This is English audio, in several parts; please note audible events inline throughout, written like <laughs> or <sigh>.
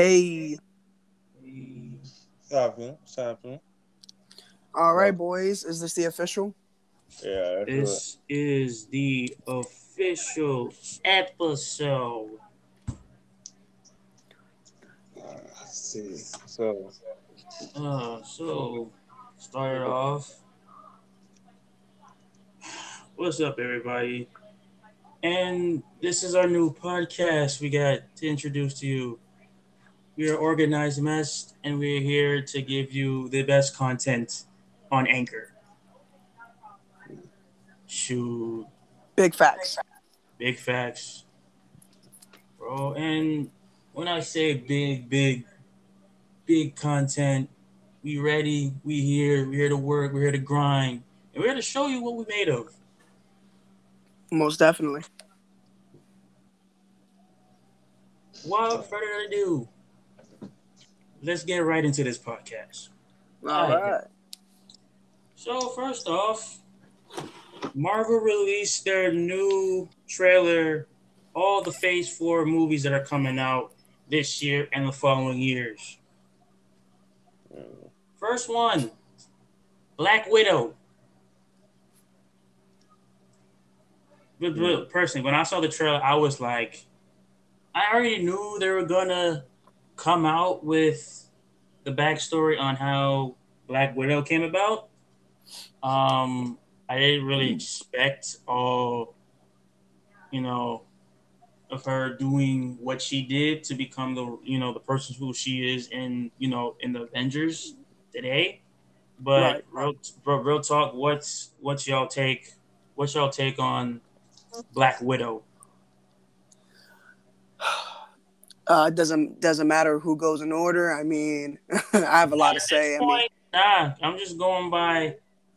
Hey. What's happening? What's happening? All right, boys. Is this the official? Yeah. This is the official episode. Let's see. So, Uh, so start off. What's up, everybody? And this is our new podcast we got to introduce to you. We are Organized Mess, and we're here to give you the best content on Anchor. Shoot, Big facts. big facts, bro. And when I say big, big, big content, we ready, we here, we here to work, we're here to grind, and we're here to show you what we made of. Most definitely. Without further ado, let's get right into this podcast. All right. So first off, Marvel released their new trailer, all the Phase Four movies that are coming out this year and the following years. First one, Black Widow. But, but hmm. personally, when I saw the trailer, I was like, I already knew they were gonna come out with the backstory on how Black Widow came about. Um, I didn't really expect all, you know, of her doing what she did to become the you know the person who she is in you know in the Avengers today. But Right. real, bro, real talk, what's what's y'all take? What's y'all take on Black Widow? Uh, it doesn't doesn't matter who goes in order. I mean, <laughs> I have a lot to say. I mean, Nah, I'm just going by.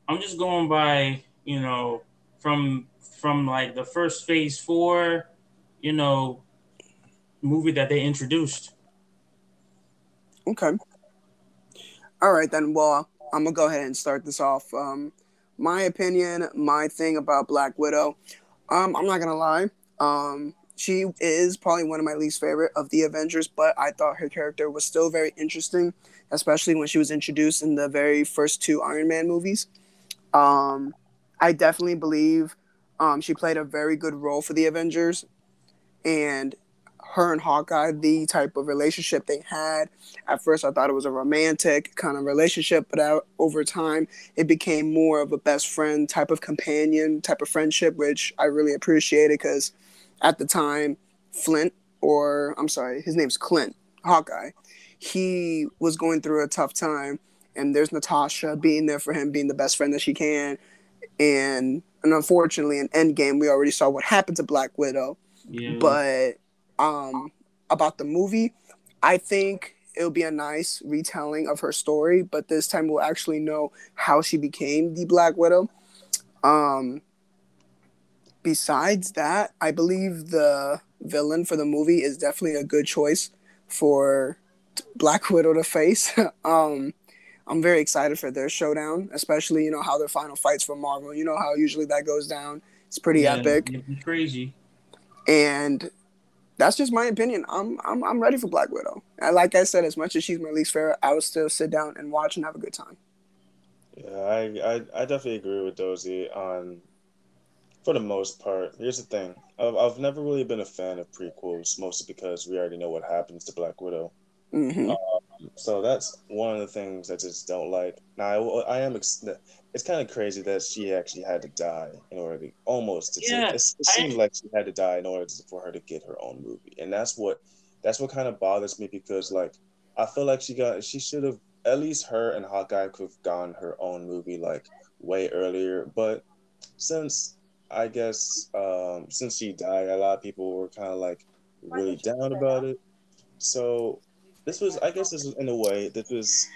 I'm just going by. You know, from from like the first Phase Four, you know, movie that they introduced. okay. All right then. Well, I'm gonna go ahead and start this off. Um, my opinion, my thing about Black Widow. Um, I'm not gonna lie. Um, she is probably one of my least favorite of the Avengers, but I thought her character was still very interesting, especially when she was introduced in the very first two Iron Man movies. Um, I definitely believe um, she played a very good role for the Avengers, and her and Hawkeye, the type of relationship they had. At first, I thought it was a romantic kind of relationship, but over time, it became more of a best friend type of companion type of friendship, which I really appreciated because at the time, Flint, or I'm sorry, his name's Clint, Hawkeye, he was going through a tough time. And there's Natasha being there for him, being the best friend that she can. And, and unfortunately, in Endgame, we already saw what happened to Black Widow Yeah, but um about the movie i think it'll be a nice retelling of her story but this time we'll actually know how she became the black widow um besides that i believe the villain for the movie is definitely a good choice for black widow to face <laughs> um i'm very excited for their showdown especially you know how their final fights for marvel you know how usually that goes down it's pretty yeah, epic it'd crazy. and that's just my opinion. I'm I'm I'm ready for Black Widow. And like I said, as much as she's my least favorite, I would still sit down and watch and have a good time. yeah, I, I, I definitely agree with Dozy on, for the most part. Here's the thing. I've, I've never really been a fan of prequels, mostly because we already know what happens to Black Widow. hmm So that's one of the things I just don't like. Now, I, I am. Ex- it's kind of crazy that she actually had to die in order to almost. To Yeah, it, it seems like she had to die in order to, for her to get her own movie, and that's what that's what kind of bothers me because like I feel like she got she should have at least her and Hawkeye could have gone her own movie like way earlier, but since I guess um, since she died, a lot of people were kind of like really down about it. So this was, I guess, this was in a way, this was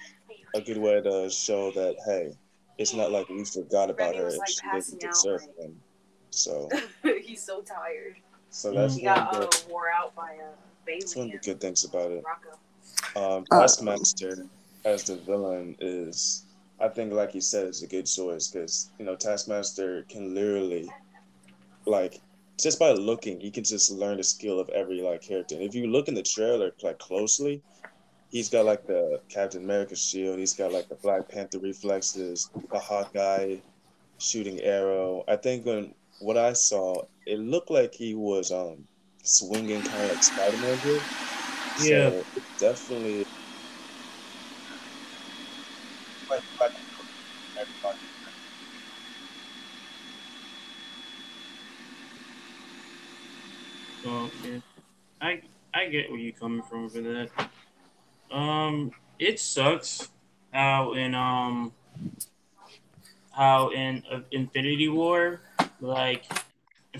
a good way to show that hey, it's not like we forgot about Remy her was, like, she passing didn't deserve like- him. So, <laughs> He's so tired. so that's He one got of uh, the, wore out by uh, that's one of the good things about it. Rocco. Um, Uh, Taskmaster as the villain is, I think, like you said, is a good choice because you know Taskmaster can literally, like, just by looking, he can just learn the skill of every like character. And if you look in the trailer like closely, he's got like the Captain America shield. He's got like the Black Panther reflexes, the Hawkeye shooting arrow. I think when what I saw, it looked like he was um swinging kind of like Spider Man did. Yeah. So definitely. Like, like, everybody. I I get where you're coming from for that. Um, it sucks how in um how in uh, Infinity War, like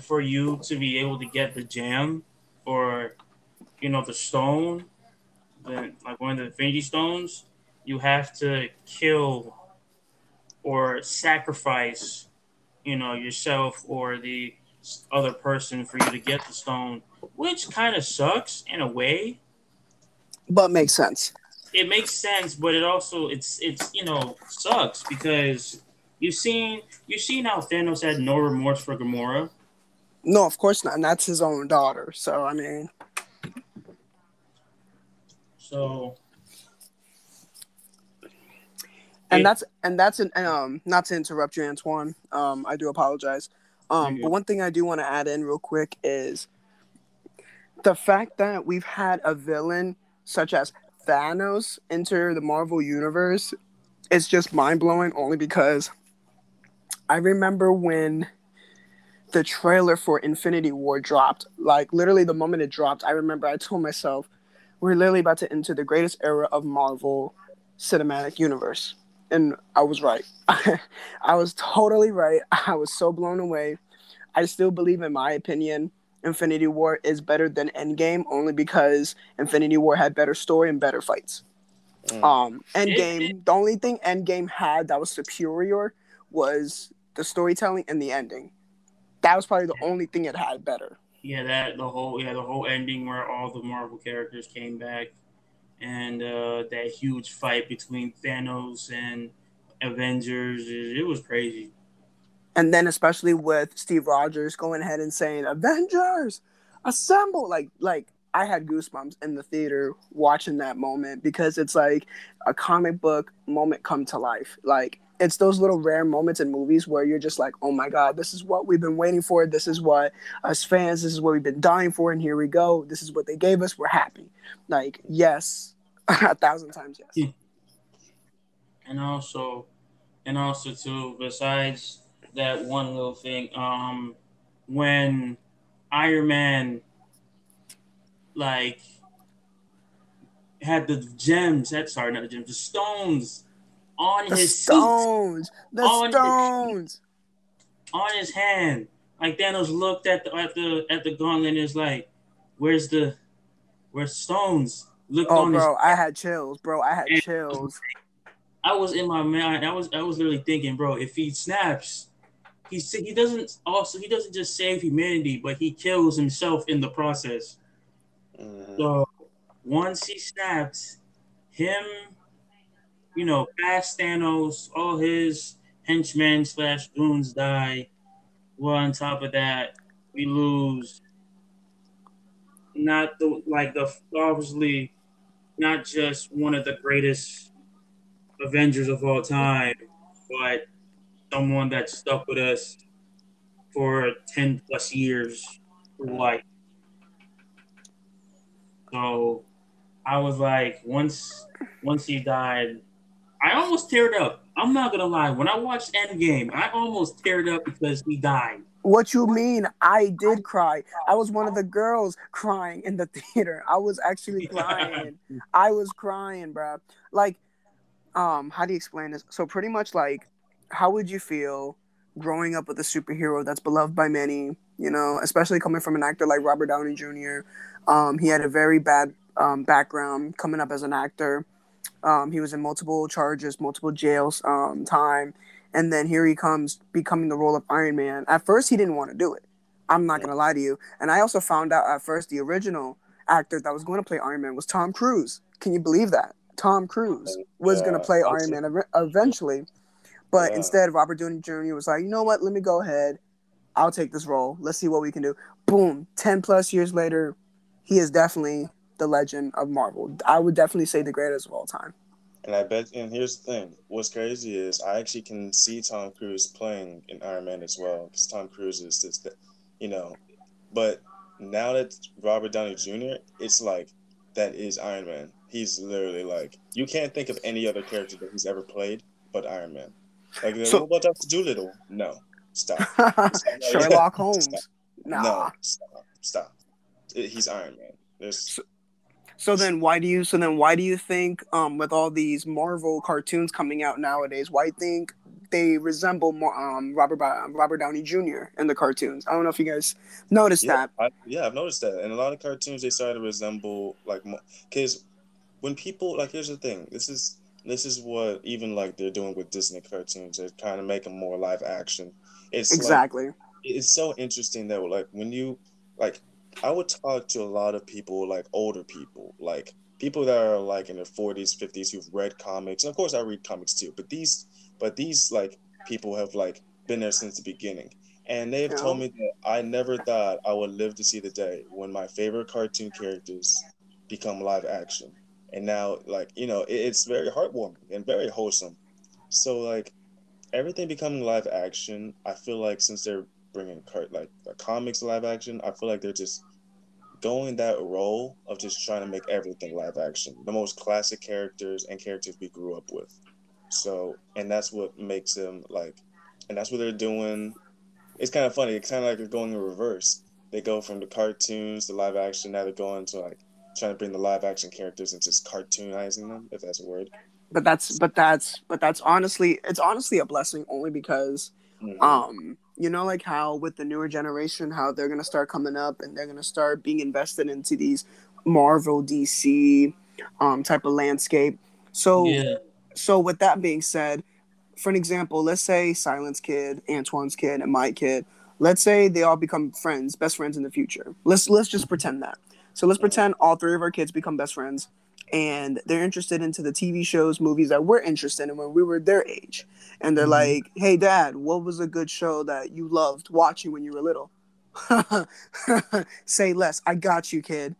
for you to be able to get the gem or you know the stone, like one of the Infinity Stones, you have to kill or sacrifice, you know, yourself or the other person for you to get the stone, which kind of sucks in a way. But makes sense. It makes sense, but it also it's it's you know sucks because you've seen you've seen how Thanos had no remorse for Gamora. No, of course not. And that's his own daughter. So I mean, So and It- that's and that's an um not to interrupt you, Antoine. Um, I do apologize. Um, but one thing I do want to add in real quick is the fact that we've had a villain such as Thanos enter the Marvel universe is just mind blowing. Only because I remember when the trailer for Infinity War dropped. Like literally, the moment it dropped, I remember I told myself, "We're literally about to enter the greatest era of Marvel cinematic universe." And I was right. <laughs> I was totally right. <laughs> I was so blown away. I still believe, in my opinion, Infinity War is better than Endgame only because Infinity War had better story and better fights. Mm. Um, Endgame, the only thing Endgame had that was superior was the storytelling and the ending. That was probably the only thing it had better. yeah, that the whole yeah the whole ending where all the Marvel characters came back, and uh, that huge fight between Thanos and Avengers, it, was crazy. And then especially with Steve Rogers going ahead and saying Avengers assemble like like I had goosebumps in the theater watching that moment because it's like a comic book moment come to life. Like it's those little rare moments in movies where you're just like, "Oh my god, this is what we've been waiting for. This is what us fans, this is what we've been dying for and here we go. This is what they gave us. We're happy." Like, yes, <laughs> a thousand times yes. and also and also too besides that one little thing um when iron man like had the gems sorry not the gems the stones on The his suit, stones. The On his- stones. on his hand like thanos looked at the at the at the gauntlet and is like where's the where's stones looked Oh, on his bro, I had chills, bro. I had chills. I was in my mind. I was I was literally thinking, bro, if he snaps, he he doesn't also he doesn't just save humanity, but he kills himself in the process. Mhm. So once he snaps, him, you know, past Thanos, all his henchmen slash goons die. Well, on top of that, we lose not the like the obviously not just one of the greatest Avengers of all time, but someone that stuck with us for 10 plus years life. So I was like, once once he died, I almost teared up. I'm not gonna lie. When I watched Endgame, I almost teared up because he died. What you mean? I did cry. I was one of the girls crying in the theater. I was actually <laughs> crying. I was crying, bro. Like, um, how do you explain this? So pretty much like, how would you feel growing up with a superhero that's beloved by many? You know, especially coming from an actor like Robert Downey Jr. Um, he had a very bad um, background coming up as an actor. Um, he was in multiple charges, multiple jails um, time and then here he comes becoming the role of Iron Man. At first, he didn't want to do it. I'm not gonna lie to you. And I also found out at first the original actor that was going to play Iron Man was Tom Cruise. Can you believe that? Tom Cruise was gonna play Iron Man ev- eventually, but Yeah. instead, Robert Downey Jr. was like, you know what? Let me go ahead. I'll take this role. Let's see what we can do. Boom. Ten plus years later, he is definitely the legend of Marvel. I would definitely say the greatest of all time. And I bet, and here's the thing: what's crazy is I actually can see Tom Cruise playing in Iron Man as well, because Tom Cruise is just, you know. But now that Robert Downey Jr., it's like that is Iron Man. He's literally like you can't think of any other character that he's ever played but Iron Man. Like, So- what about Doctor Doolittle? No, stop. <laughs> Sherlock Holmes. Stop. Nah. No, stop, stop. It- he's Iron Man. There's So then why do you so then why do you think um with all these Marvel cartoons coming out nowadays, why think they resemble more um Robert um, Robert Downey Jr. in the cartoons? I don't know if you guys noticed yeah, that. I, yeah, I've noticed that. And a lot of cartoons they started to resemble like because when people like here's the thing. This is this is what even like they're doing with Disney cartoons. They're trying to make them more live action. It's like, Exactly. it's so interesting that like when you like I would talk to a lot of people like older people like people that are like in their 40s 50s who've read comics. And of course I read comics too but these but these like people have like been there since the beginning. And they've told me that I never thought I would live to see the day when my favorite cartoon characters become live action. And now like you know it, it's very heartwarming and very wholesome. So like everything becoming live action i feel like since they're bringing cart like the comics live action i feel like they're just going that role of just trying to make everything live action the most classic characters and characters we grew up with. So and that's what makes them like and that's what they're doing. It's kind of funny it's kind of like they're going in reverse. They go from the cartoons to live action now they're going to like trying to bring the live action characters and just cartoonizing them if that's a word. But that's but that's but that's honestly it's honestly a blessing only because Mhm. um you know like how with the newer generation how they're gonna start coming up and they're gonna start being invested into these marvel dc um type of landscape. So Yeah. so with that being said for an example let's say Silent's kid antoine's kid and my kid let's say they all become friends best friends in the future. Let's let's just pretend that. So let's pretend all three of our kids become best friends and they're interested into the tv shows movies that we're interested in when we were their age. And they're Mhm. like hey dad what was a good show that you loved watching when you were little? <laughs> Say less. I got you kid.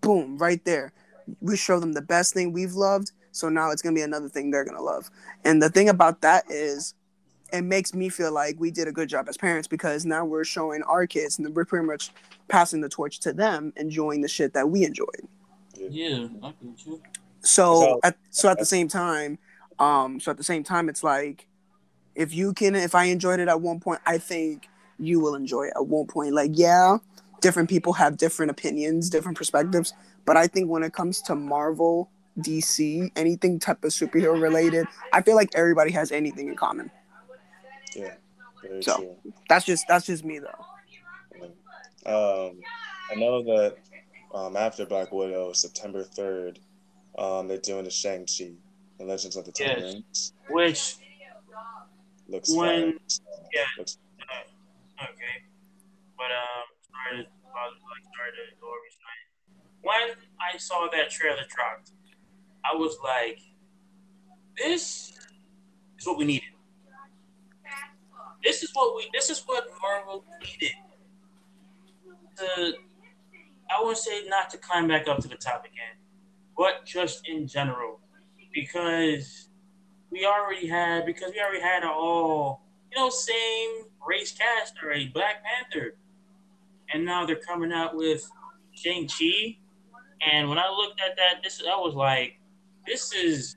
Boom right there. We show them the best thing we've loved so now it's going to be another thing they're going to love. And the thing about that is it makes me feel like we did a good job as parents because now we're showing our kids and we're pretty much passing the torch to them enjoying the shit that we enjoyed Yeah. I get you. so So- at so at the same time um so at the same time it's like if you can if i enjoyed it at one point i think you will enjoy it at one point like yeah different people have different opinions different perspectives but i think when it comes to marvel dc anything type of superhero related i feel like everybody has anything in common yeah So- true that's just that's just me though Um, I know that um, after Black Widow, September 3rd, um, they're doing the Shang-Chi, The Legends of the Ten Yes. Rings. Which Looks When- fire. yeah. Looks, okay, but um, sorry to like sorry to go over. When I saw that trailer dropped, I was like, "This is what we needed. This is what we. This is what Marvel needed." To, I would say not to climb back up to the top again, but just in general, because we already had because we already had a all you know, same race cast or a Black Panther. And now they're coming out with Shang-Chi. And when I looked at that, this I was like, this is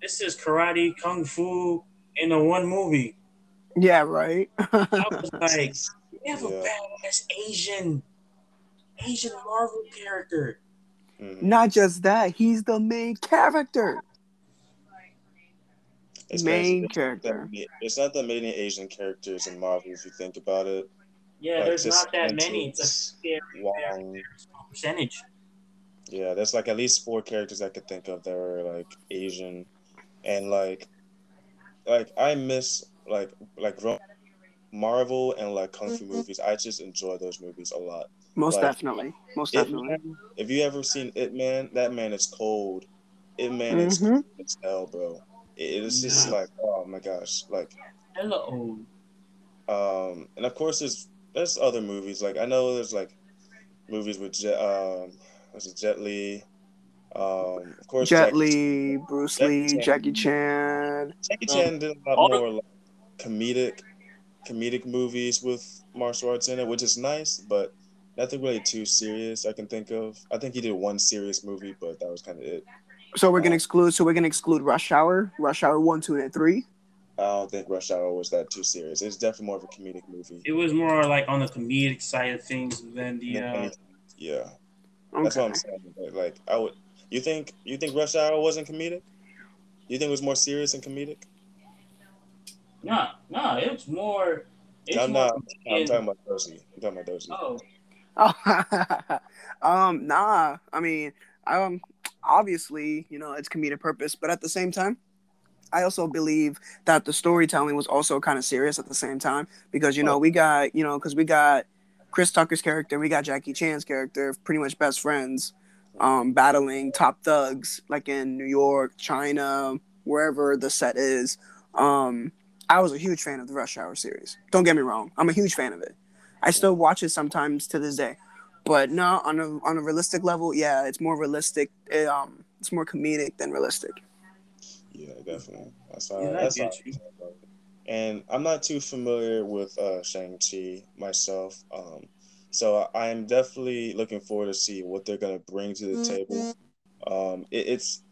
this is karate kung fu in the one movie. yeah right I was <laughs> like, we have a badass Asian Asian Marvel character. mhm. not just that he's the main character It's main crazy. There's not character. that many- not that many Asian characters in Marvel if you think about it. Yeah, Like, there's not that into many. It's a scary Wong. percentage. Yeah, there's like at least four characters I could think of that are like Asian, and like, like I miss like like Marvel and like kung fu movies. I just enjoy those movies a lot. Most Like, definitely most Ip definitely Man, if you ever seen Ip Man, that man is cold. Ip Man is Mhm. cold as hell, bro. It is just Yeah. like oh my gosh, like Hello. um, and of course there's there's other movies like I know there's like movies with Je- um was it Jet Li? Um, of course, Jet Jackie- Li, Bruce Jackie Lee, Chan. Jackie Chan. Jackie Um, Chan did a lot all the- more like comedic, comedic movies with martial arts in it, which is nice, but nothing really too serious I can think of. I think he did one serious movie, but that was kind of it. So we're gonna exclude. So we're gonna exclude Rush Hour, Rush Hour one, two, and three. I don't think Rush Hour was that too serious. It's definitely more of a comedic movie. It was more like on the comedic side of things than the. Uh, anything. yeah, that's what I'm saying. Like, like, I would. You think you think Rush Hour wasn't comedic? You think it was more serious and comedic? no, no, it's more. It's I'm more not. I'm talking about Dozy. I'm talking about Dozy. Oh, Oh, <laughs> um, nah. I mean, um, obviously, you know, it's comedic purpose, but at the same time, I also believe that the storytelling was also kind of serious at the same time because you know we got you know because we got Chris Tucker's character, we got Jackie Chan's character, pretty much best friends, um, battling top thugs like in New York, China, wherever the set is. Um, I was a huge fan of the Rush Hour series. Don't get me wrong, I'm a huge fan of it. I still watch it sometimes to this day. But no, on a on a realistic level, yeah, it's more realistic. It, um, it's more comedic than realistic. Yeah, definitely. That's how. Yeah, that's how get I you. feel about it. And I'm not too familiar with uh, Shang Chi myself, um, so I'm definitely looking forward to see what they're gonna bring to the table. Um, it, it's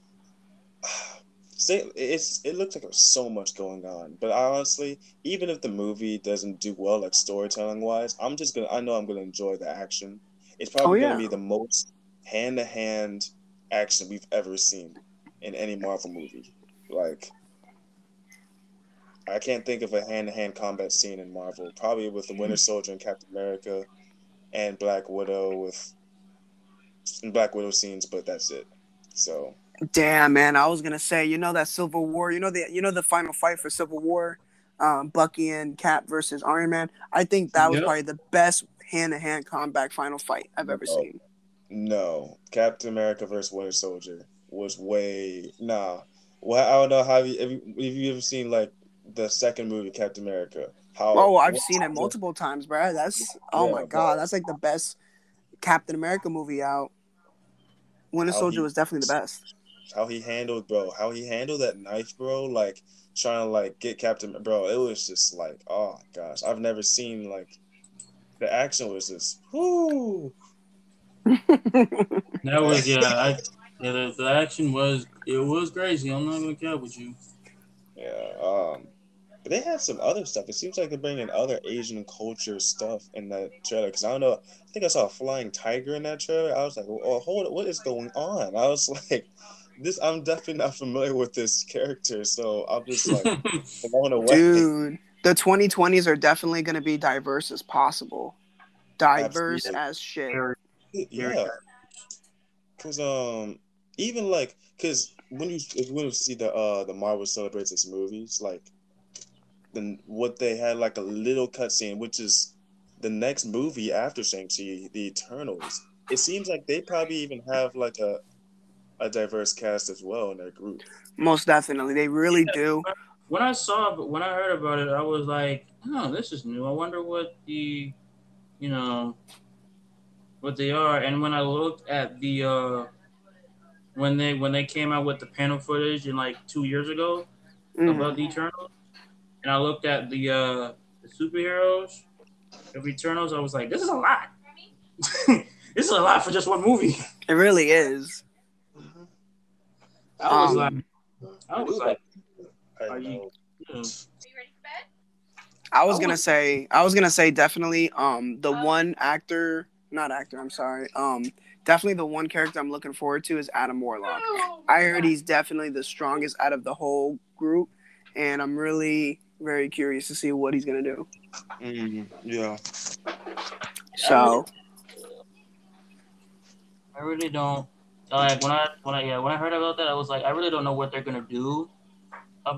say it's it looks like there's so much going on, but honestly, even if the movie doesn't do well, like storytelling wise, I'm just gonna I know I'm gonna enjoy the action. It's probably Oh, yeah. gonna be the most hand to hand action we've ever seen in any Marvel movie. Like, I can't think of a hand to hand combat scene in Marvel. Probably with the Winter mm-hmm. Soldier and Captain America, and Black Widow with Black Widow scenes, but that's it. So Damn, man, I was gonna say, you know that Civil War, you know the you know the final fight for Civil War, um, Bucky and Cap versus Iron Man. I think that was Yep. probably the best hand to hand combat final fight I've ever Oh. seen. no, Captain America versus Winter Soldier was way nah. Well, I don't know how you have you, have you ever seen like the second movie Captain America? How? Oh, I've seen it multiple times, bro. That's oh Yeah, my bro. god, that's like the best Captain America movie out. Winter Soldier was definitely the best. How he handled bro how he handled that knife bro like trying to like get captain bro it was just like oh gosh i've never seen like the action was just whoo <laughs> that was yeah. I, yeah, the, the action was it was crazy. I'm not gonna care with you. yeah um but they had some other stuff it seems like they're bringing other asian culture stuff in that trailer because i don't know i think i saw a flying tiger in that trailer i was like oh hold it what is going on i was <laughs> like this i'm definitely not familiar with this character so i'm just like <laughs> blown away Dude, the 2020s are definitely going to be diverse as possible. Diverse Absolutely. as shit. Yeah because um even like because when you when you see the uh the marvel celebrates its movies like then what they had like a little cutscene which is the next movie after shang-chi the eternals it seems like they probably even have like a a diverse cast as well in their group Most definitely. They really do. when I saw when I heard about it, I was like, "Oh, this is new. I wonder what the, you know, what they are." And when I looked at the uh, when they when they came out with the panel footage in like two years ago Mhm. about the Eternals, and I looked at the uh, the superheroes of Eternals, I was like, "This is a lot. <laughs> this is a lot for just one movie." It really is. I was Um, like, I was like, I Are you- know. Are you ready for bed? I was gonna say, I was gonna say definitely. Um, the one actor, not actor. I'm sorry. Um, definitely the one character I'm looking forward to is Adam Warlock. I heard he's definitely the strongest out of the whole group, and I'm really very curious to see what he's gonna do. Mhm, yeah So, I really don't like when I when I yeah when I heard about that I was like I really don't know what they're gonna do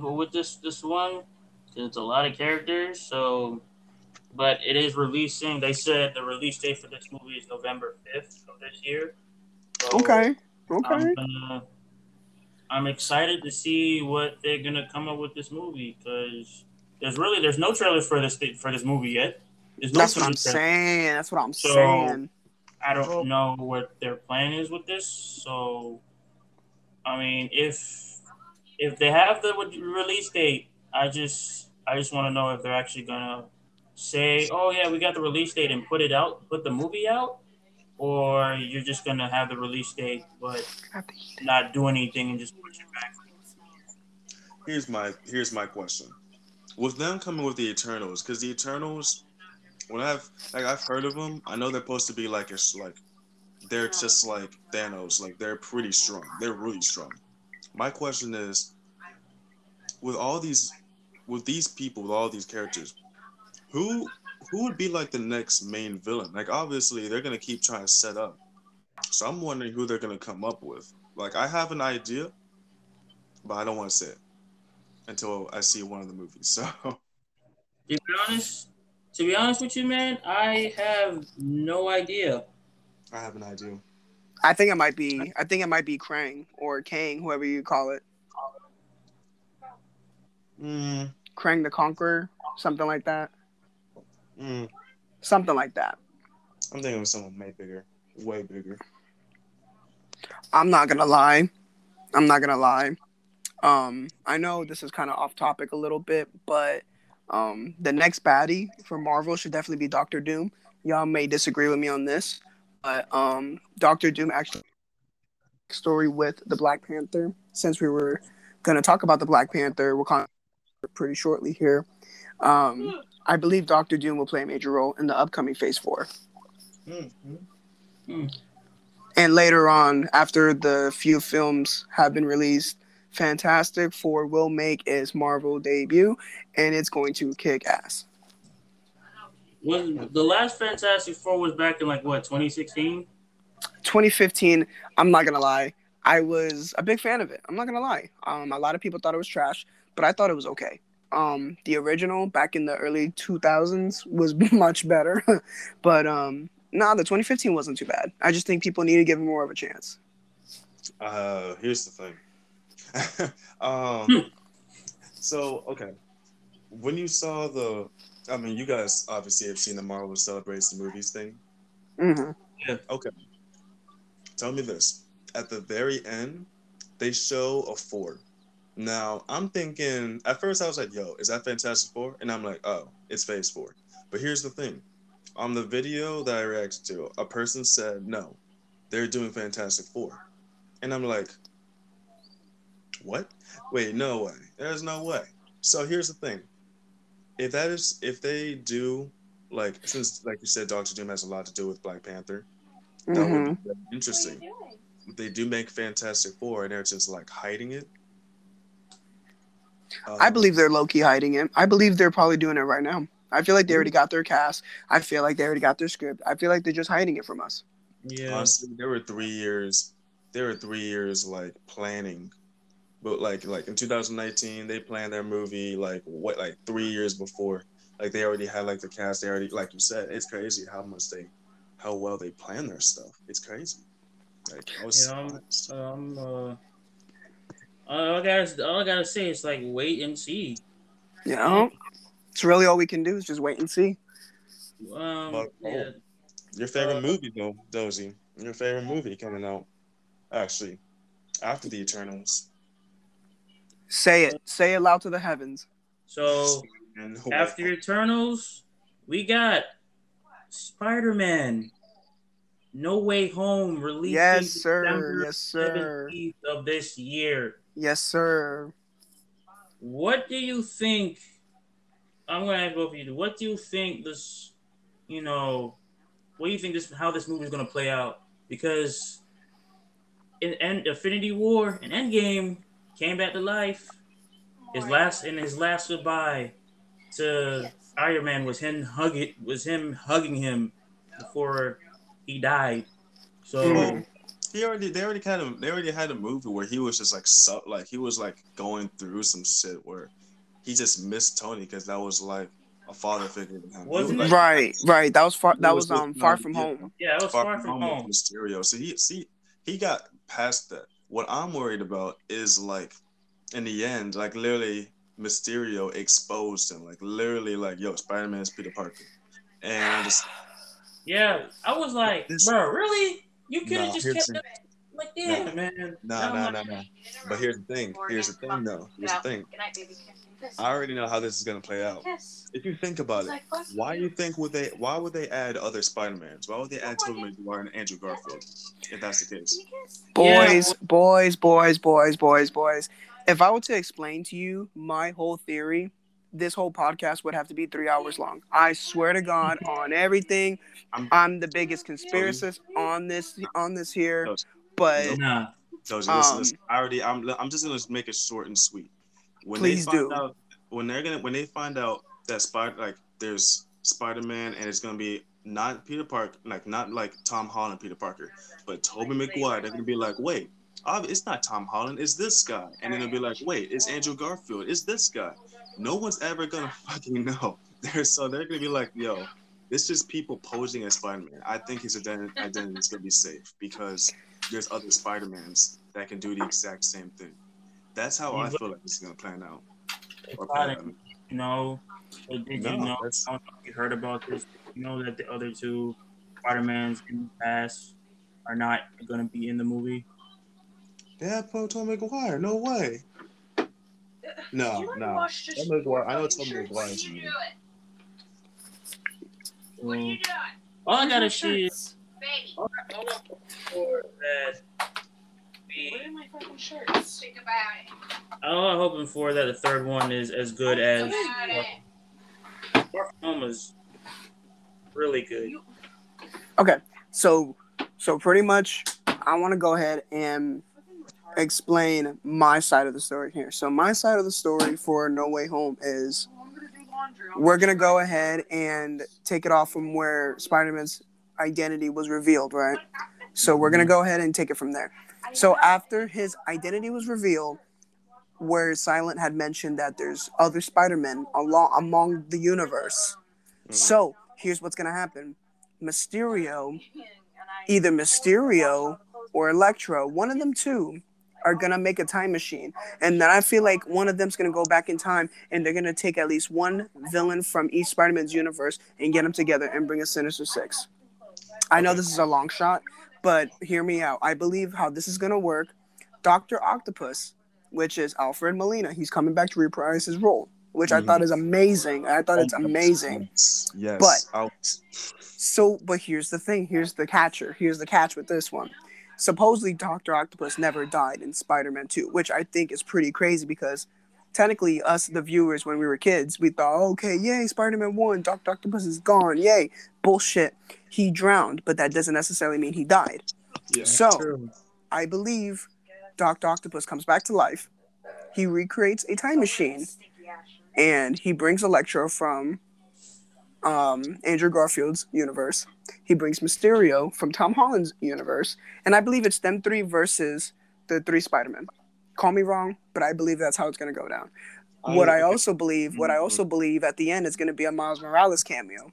with this this one because it's a lot of characters so but it is releasing they said the release date for this movie is November fifth of this year So okay, okay. I'm, gonna, I'm excited to see what they're gonna come up with this movie because there's really there's no trailer for this for this movie yet. There's no That's what I'm trailer. saying. That's what I'm So- saying. I don't know what their plan is with this. So, I mean, if if they have the release date, I just I just want to know if they're actually gonna say, "Oh yeah, we got the release date" and put it out, put the movie out, or you're just gonna have the release date but not do anything and just push it back. here's my here's my question. With them coming with the Eternals, because the Eternals, when I've like I've heard of them, I know they're supposed to be like it's like they're just like Thanos, like they're pretty strong. They're really strong. My question is, with all these, with these people, with all these characters, who who would be like the next main villain? Like obviously they're gonna keep trying to set up. So I'm wondering who they're gonna come up with. Like I have an idea, but I don't want to say it until I see one of the movies. <laughs> So To be honest, to be honest with you, man, I have no idea. I have an idea. I think it might be. I think it might be Krang or Kang, whoever you call it. Mm, Krang the Conqueror, something like that. mm, Something like that. I'm thinking of someone way bigger, way bigger. I'm not gonna lie. I'm not gonna lie. Um, I know this is kind of off topic a little bit, but um, the next baddie for Marvel should definitely be Doctor Doom. Y'all may disagree with me on this, but um, Doctor Doom actually story with the Black Panther. Since we were gonna talk about the Black Panther, we're kind of pretty shortly here. Um, I believe Doctor Doom will play a major role in the upcoming Phase Four. Mm, And later on, after the few films have been released, Fantastic Four will make its Marvel debut, and it's going to kick ass. Was the last Fantastic Four was back in like what 2016? 2015, I'm not gonna lie, I was a big fan of it. I'm not gonna lie. Um, a lot of people thought it was trash, but I thought it was okay. Um, the original back in the early 2000s was <laughs> much better, <laughs> but um, nah, the 2015 wasn't too bad. I just think people need to give it more of a chance. Uh, here's the thing. <laughs> um, so okay, when you saw the, I mean, you guys obviously have seen the Marvel celebrates the movies thing. hmm Okay, tell me this: at the very end, they show a four. Now I'm thinking at first I was like, "Yo, is that Fantastic Four? And I'm like, "Oh, it's Phase Four. But here's the thing: on the video that I reacted to, a person said, "No, they're doing Fantastic Four. and I'm like, "What? Wait, no way. There's no way." So here's the thing: if that is, if they do, like, since like you said, Doctor Doom has a lot to do with Black Panther, that hmm would be interesting if they do make Fantastic Four and they're just like hiding it. I um, believe they're low key hiding it. I believe they're probably doing it right now. I feel like they already got their cast. I feel like they already got their script. I feel like they're just hiding it from us. Yeah. honestly, there were three years. There were three years like planning, but like like in 2019 they planned their movie like what like three years before. Like they already had like the cast. They already like you said. It's crazy how much they, how well they plan their stuff. It's crazy. Like I was Yeah, I'm, surprised. um, uh, all I gotta, all I gotta say is like wait and see. You know, it's really all we can do is just wait and see. Um, Well, yeah, Your favorite uh, movie though, Dozy. Your favorite movie coming out, actually, after the Eternals. Say it. Say it loud to the heavens. so after Eternals, we got Spider Man. No Way Home releasing Yes, sir. December Yes, sir. 17th of this year. Yes, sir. What do you think? I'm gonna ask both of you. What do you think this? You know, what do you think this? How this movie is gonna play out? Because in End Infinity War and Endgame came back to life. His last in his last goodbye to Iron Man was him hugging was him hugging him before he died. So. He already they already kind of they already had a movie where he was just like so like he was like going through some shit where he just missed Tony because that was like a father figure to him. Wasn't was, like, Right, right. That was far. That was was um far from home. yeah, it was far, far, from home. with Mysterio. So he see he got past that. What I'm worried about is like in the end, like literally Mysterio exposed him, like literally like yo, Spider Man is Peter Parker, and I'm just Yeah, I was like, This- bro, really? You could have Nah, just kept the- that like that, man. Nah, I'm nah, nah, nah. But here's the thing. Here's the thing, though. Here's the thing. Good night, baby. Kiss. I already know how this is gonna play out. Kiss. If you think about it, like, fuck why you think would they? Why would they add other Spider-Mans? Why would they add Tobey Maguire and Andrew Garfield? If that's the case. Can you? Boys, boys, boys, boys, boys, boys. If I were to explain to you my whole theory, this whole podcast would have to be three hours long. I swear to God, on everything, I'm- I'm the biggest conspiracist on this on this here. Those- But Nah, So listen, listen, Um, listen. I already. I'm. I'm just gonna make it short and sweet. When Please they find do. out, when they're gonna, when they find out that Spider, like there's Spider-Man, and it's gonna be not Peter Parker, like not like Tom Holland, Peter Parker, but Tobey Maguire. They're gonna be like, wait, it's not Tom Holland, it's this guy, and then they'll be like, wait, it's Andrew Garfield, it's this guy. No one's ever gonna <laughs> fucking know. They're so they're gonna be like, yo, it's just people posing as Spider-Man. I think his identi- identity is gonna be safe because there's other Spider-Mans that can do the exact same thing. That's how I feel like this is gonna plan out. Or plan out. you know, but did No, you know? that's- I don't know if you heard about this. You know that the other two Spider-Mans in the past are not going to be in the movie. Yeah, Pro Tom McGuire. No way. No, You no. wash just Tom McGuire- I know fucking Tom shirts? McGuire's What are you it. doing? What are you So, doing? all I gotta Where's see is? Baby, all I- all I'm hoping for that where are my fucking shirts? Think about it. all I'm hoping for that the third one is as good as Think it. Far From Home was really good. Okay, so so pretty much I want to go ahead and explain my side of the story here. So my side of the story for No Way Home is Oh, I'm gonna do laundry. I'm we're gonna go ahead and take it off from where Spider-Man's identity was revealed, right? So we're gonna go ahead and take it from there. So after his identity was revealed, where Silent had mentioned that there's other Spider-Men along among the universe. Mhm. So here's what's gonna happen: Mysterio, either Mysterio or Electro, one of them two, are gonna make a time machine, and then I feel like one of them's gonna go back in time, and they're gonna take at least one villain from each Spider-Man's universe and get them together and bring a Sinister Six. I know this is a long shot, but hear me out. I believe how this is gonna work. Doctor Octopus, which is Alfred Molina, he's coming back to reprise his role, which I Mhm. thought is amazing. I thought it's amazing. Yes. But- I'll- So, but here's the thing. Here's the catcher. Here's the catch with this one. Supposedly, Doctor Octopus never died in Spider-Man 2, which I think is pretty crazy because technically, us the viewers when we were kids, we thought, okay, yay, Spider-Man 1, Doctor Octopus is gone, yay. Bullshit. He drowned, but that doesn't necessarily mean he died. yeah. So, I believe Doctor Octopus comes back to life. He recreates a time machine and he brings Electro from um, Andrew Garfield's universe. He brings Mysterio from Tom Holland's universe, and I believe it's them three versus the three Spider-Men. Call me wrong, but I believe that's how it's going to go down. what I also believe, what I Mhm. also believe at the end is going to be a Miles Morales cameo.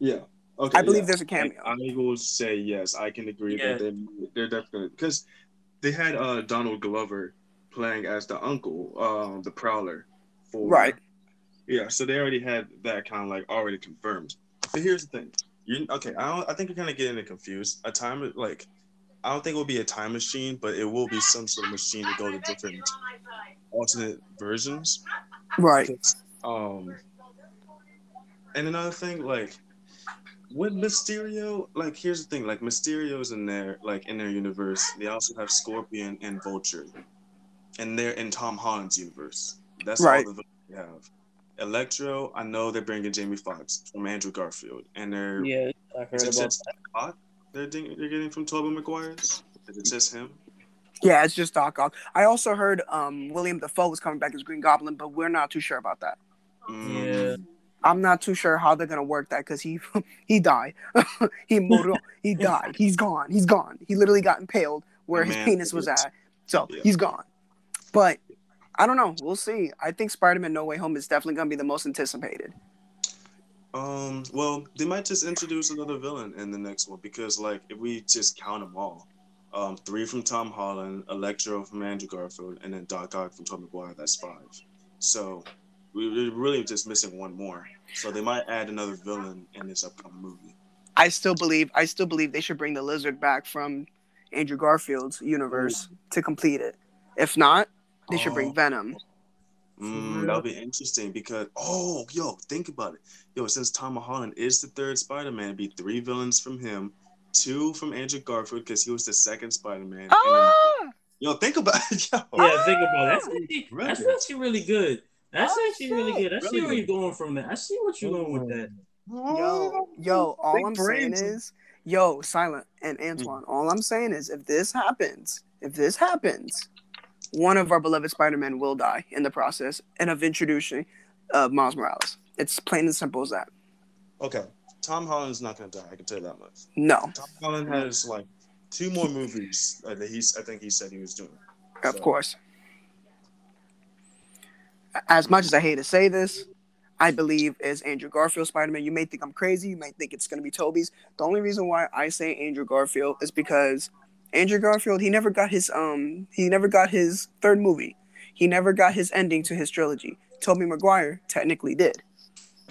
Yeah. Okay. I believe yeah. there's a cameo. I, I will say yes. I can agree Yeah. that they they're definitely because they had uh Donald Glover playing as the uncle, um, the Prowler. For, Right. Yeah. So they already had that kind of like already confirmed. But here's the thing. You okay? I don't, I think you're kind of getting it confused. A time like I don't think it will be a time machine, but it will be some sort of machine to go to different alternate versions. Right. Um, and another thing, like with Mysterio, like here's the thing, like Mysterio's in there, like in their universe. They also have Scorpion and Vulture, and they're in Tom Holland's universe. That's Right. all the they have. Electro, I know they're bringing Jamie Foxx from Andrew Garfield, and they're Yeah, I heard about just Doc they're, ding- they're getting from Tobey Maguire's? Is it just him? Yeah, it's just Doc Ock. I also heard um, William Dafoe was coming back as Green Goblin, but we're not too sure about that. Mm, Yeah. I'm not too sure how they're gonna work that because he <laughs> he died. <laughs> he motor he <laughs> died. He's gone. He's gone. He literally got impaled where his penis was at. So Yeah. he's gone. But I don't know. We'll see. I think Spider-Man No Way Home is definitely gonna be the most anticipated. Um, well, they might just introduce another villain in the next one because, like, if we just count them all, um, three from Tom Holland, Electro from Andrew Garfield, and then Doc Ock from Tobey Maguire. That's five. So we- we're really just missing one more. So they might add another villain in this upcoming movie. I still believe I still believe they should bring the lizard back from Andrew Garfield's universe to complete it. If not, they should bring Oh. Venom. Mm, that'll be interesting because oh, yo, think about it. Yo, since Tom Holland is the third Spider-Man, it'd be three villains from him, two from Andrew Garfield because he was the second Spider-Man. and then- yo, think about it. <laughs> Yo. Yeah, think about it. That's actually, Right. that's actually really good. That's Oh, actually really good. I see Really where you're going from that. I see what you're going with that. Yo, yo, all Big I'm saying is, yo, Silent and Antoine, all I'm saying is if this happens, if this happens, one of our beloved Spider-Man will die in the process and of introducing uh, Miles Morales. It's plain and simple as that. Okay, Tom Holland's not gonna die. I can tell you that much. No, Tom Holland has like two more movies uh, that he's. I think he said he was doing. of So- course. As much as I hate to say this, I believe is Andrew Garfield Spider-Man. You may think I'm crazy. You might think it's going to be Tobey's. The only reason why I say Andrew Garfield is because Andrew Garfield he never got his um he never got his third movie. He never got his ending to his trilogy. Tobey Maguire technically did.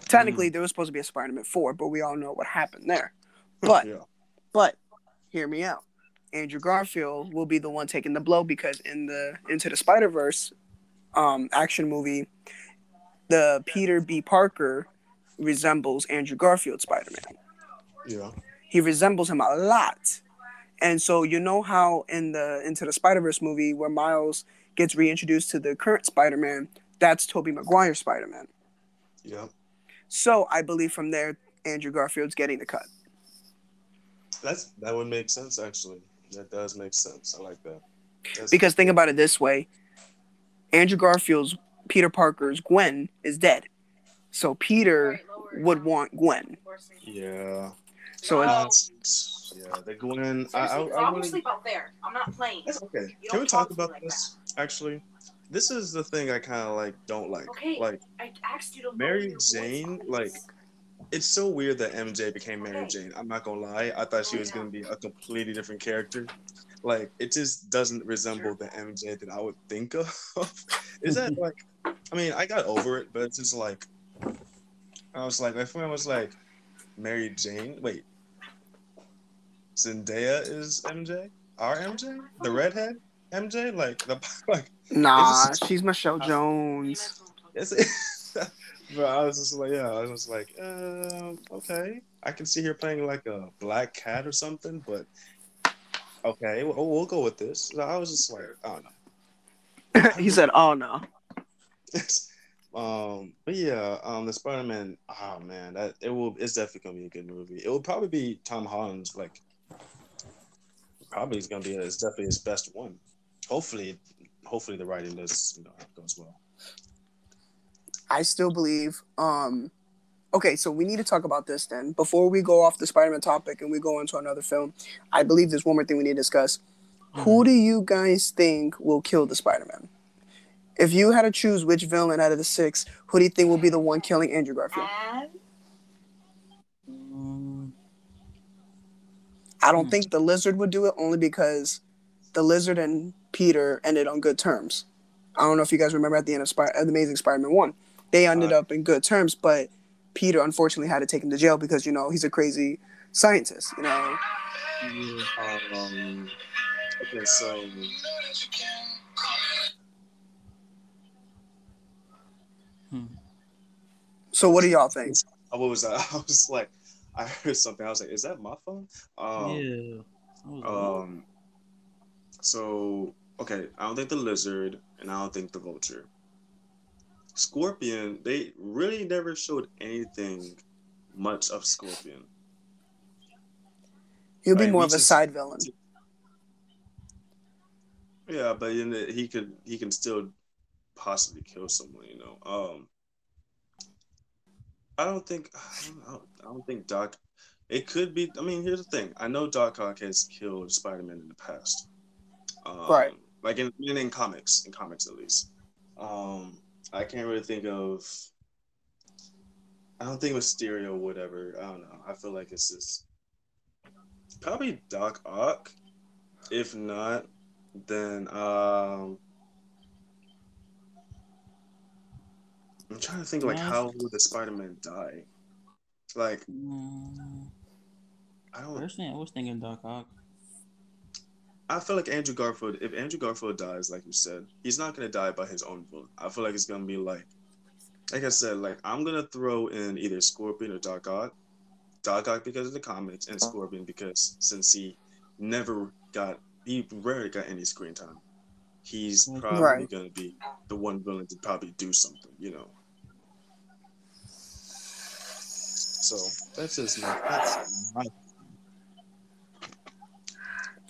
Technically, there was supposed to be a Spider-Man four, but we all know what happened there. But yeah, but hear me out. Andrew Garfield will be the one taking the blow because in the Into the Spider Verse um, action movie, the Peter B. Parker resembles Andrew Garfield Spider Man. yeah, He resembles him a lot. And so you know how in the Into the Spider Verse movie where Miles gets reintroduced to the current Spider Man, that's Tobey Maguire Spider Man. yeah. So I believe from there Andrew Garfield's getting the cut. That's that would make sense actually. That does make sense. I like that. That's- Because think about it this way Andrew Garfield's Peter Parker's Gwen is dead. So Peter would want Gwen. yeah, So it's, oh. That's- yeah. The Gwen. I, I, I I'm gonna wouldn't- sleep out there. I'm not playing. That's okay. You Can we talk talk about like this? Actually, this is the thing I kind of like don't like. Okay. Like, I asked you to Mary Jane, like, it's so weird that MJ became Mary Okay. Jane. I'm not gonna lie. I thought she was gonna be a completely different character. Like, it just doesn't resemble the MJ that I would think of. <laughs> is that <laughs> like? I mean, I got over it, but it's just like, I was like, my friend was like, Mary Jane. Wait, Zendaya is MJ. Our MJ, the redhead MJ. Like the <laughs> like. nah, just- she's Michelle Jones. guys don't talk. Yes. <laughs> but I was just like, yeah, I was like, uh, okay, I can see her playing like a black cat or something, but okay, we'll, we'll go with this. So I was just like, oh don't <laughs> he said, "Oh no." um, but yeah, um, the Spider Man, oh man, that it will, it's definitely gonna be a good movie. It will probably be Tom Holland's like, probably is gonna be, it's definitely his best one. Hopefully, hopefully the writing does, you know, goes well. I still believe. Um, okay, so we need to talk about this then before we go off the Spider-Man topic and we go into another film. I believe there's one more thing we need to discuss. Who do you guys think will kill the Spider-Man? If you had to choose which villain out of the six, who do you think will be the one killing Andrew Garfield? Um, I don't Hmm. think the Lizard would do it only because the Lizard and Peter ended on good terms. I don't know if you guys remember at the end of, Spy- of the Amazing Spider-Man one, they ended Uh, up in good terms, but Peter unfortunately had to take him to jail because you know he's a crazy scientist. You know, Um, okay, so so what do y'all think? what was that? <laughs> I was like, I <laughs> heard something. I was like, is that my phone? Um, yeah. Um, so okay, I don't think the lizard, and I don't think the vulture. Scorpion, they really never showed anything much of Scorpion. He'll be Right, more of a just- side villain. Yeah, but in the, he could he can still possibly kill someone, you know. Um, I don't think <sighs> I don't, I don't think Doc. It could be. I mean, here's the thing. I know Doc Ock has killed Spider-Man in the past. Um, Right. Like in, in in comics, in comics at least. Um, I can't really think of. I don't think Mysterio would ever. I don't know. I feel like it's just probably Doc Ock. If not, then um, I'm trying to think like Yeah. how would the Spider-Man die? Like Mm, I don't. Personally, I was thinking Doc Ock. I feel like Andrew Garfield. If Andrew Garfield dies, like you said, he's not gonna die by his own will. I feel like it's gonna be like, like I said, like I'm gonna throw in either Scorpion or Doc Ock. Doc Ock because of the comics, and Scorpion because since he never got, he rarely got any screen time. He's probably Right. gonna be the one villain to probably do something, you know. So that's just my. That's my